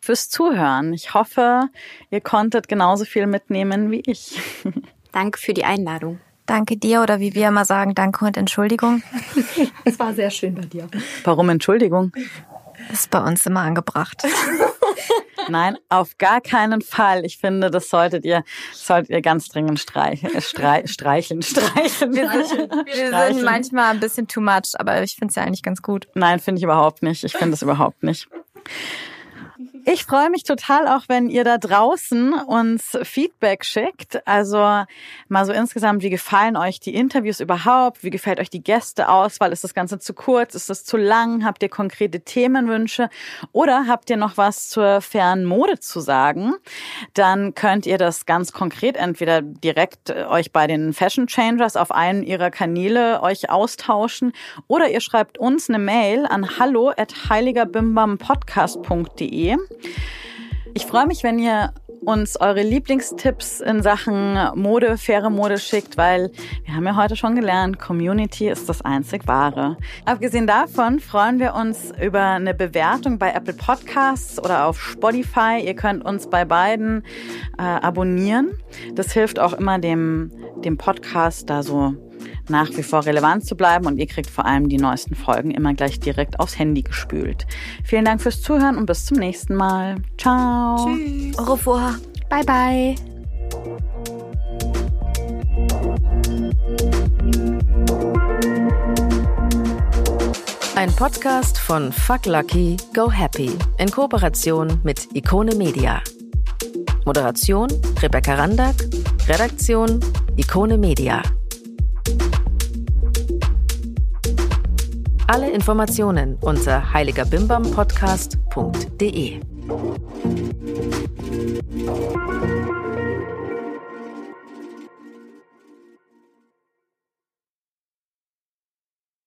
fürs Zuhören. Ich hoffe, ihr konntet genauso viel mitnehmen wie ich. Danke für die Einladung. Danke dir oder wie wir immer sagen, danke und Entschuldigung. Es war sehr schön bei dir. Warum Entschuldigung? Ist bei uns immer angebracht. Nein, auf gar keinen Fall. Ich finde, das solltet ihr, solltet ihr ganz dringend streicheln, streicheln, streicheln. streicheln. Wir, sind, wir sind manchmal ein bisschen too much, aber ich finde es ja eigentlich ganz gut. Nein, finde ich überhaupt nicht. Ich finde es überhaupt nicht. Ich freue mich total auch, wenn ihr da draußen uns Feedback schickt. Also mal so insgesamt, wie gefallen euch die Interviews überhaupt? Wie gefällt euch die Gästeauswahl? Ist das Ganze zu kurz? Ist das zu lang? Habt ihr konkrete Themenwünsche? Oder habt ihr noch was zur fairen Mode zu sagen? Dann könnt ihr das ganz konkret entweder direkt äh, euch bei den Fashion Changers auf einen ihrer Kanäle euch austauschen oder ihr schreibt uns eine Mail an hallo at heiligerbimbampodcast.de. Ich freue mich, wenn ihr uns eure Lieblingstipps in Sachen Mode, faire Mode schickt, weil wir haben ja heute schon gelernt, Community ist das einzig wahre. Abgesehen davon freuen wir uns über eine Bewertung bei Apple Podcasts oder auf Spotify. Ihr könnt uns bei beiden äh, abonnieren. Das hilft auch immer dem, dem Podcast da so nach wie vor relevant zu bleiben und ihr kriegt vor allem die neuesten Folgen immer gleich direkt aufs Handy gespült. Vielen Dank fürs Zuhören und bis zum nächsten Mal. Ciao. Tschüss. Au revoir. Bye bye. Ein Podcast von Fuck Lucky, Go Happy in Kooperation mit Ikone Media. Moderation Rebecca Randack, Redaktion Ikone Media. Alle Informationen unter heiligerbimbampodcast.de.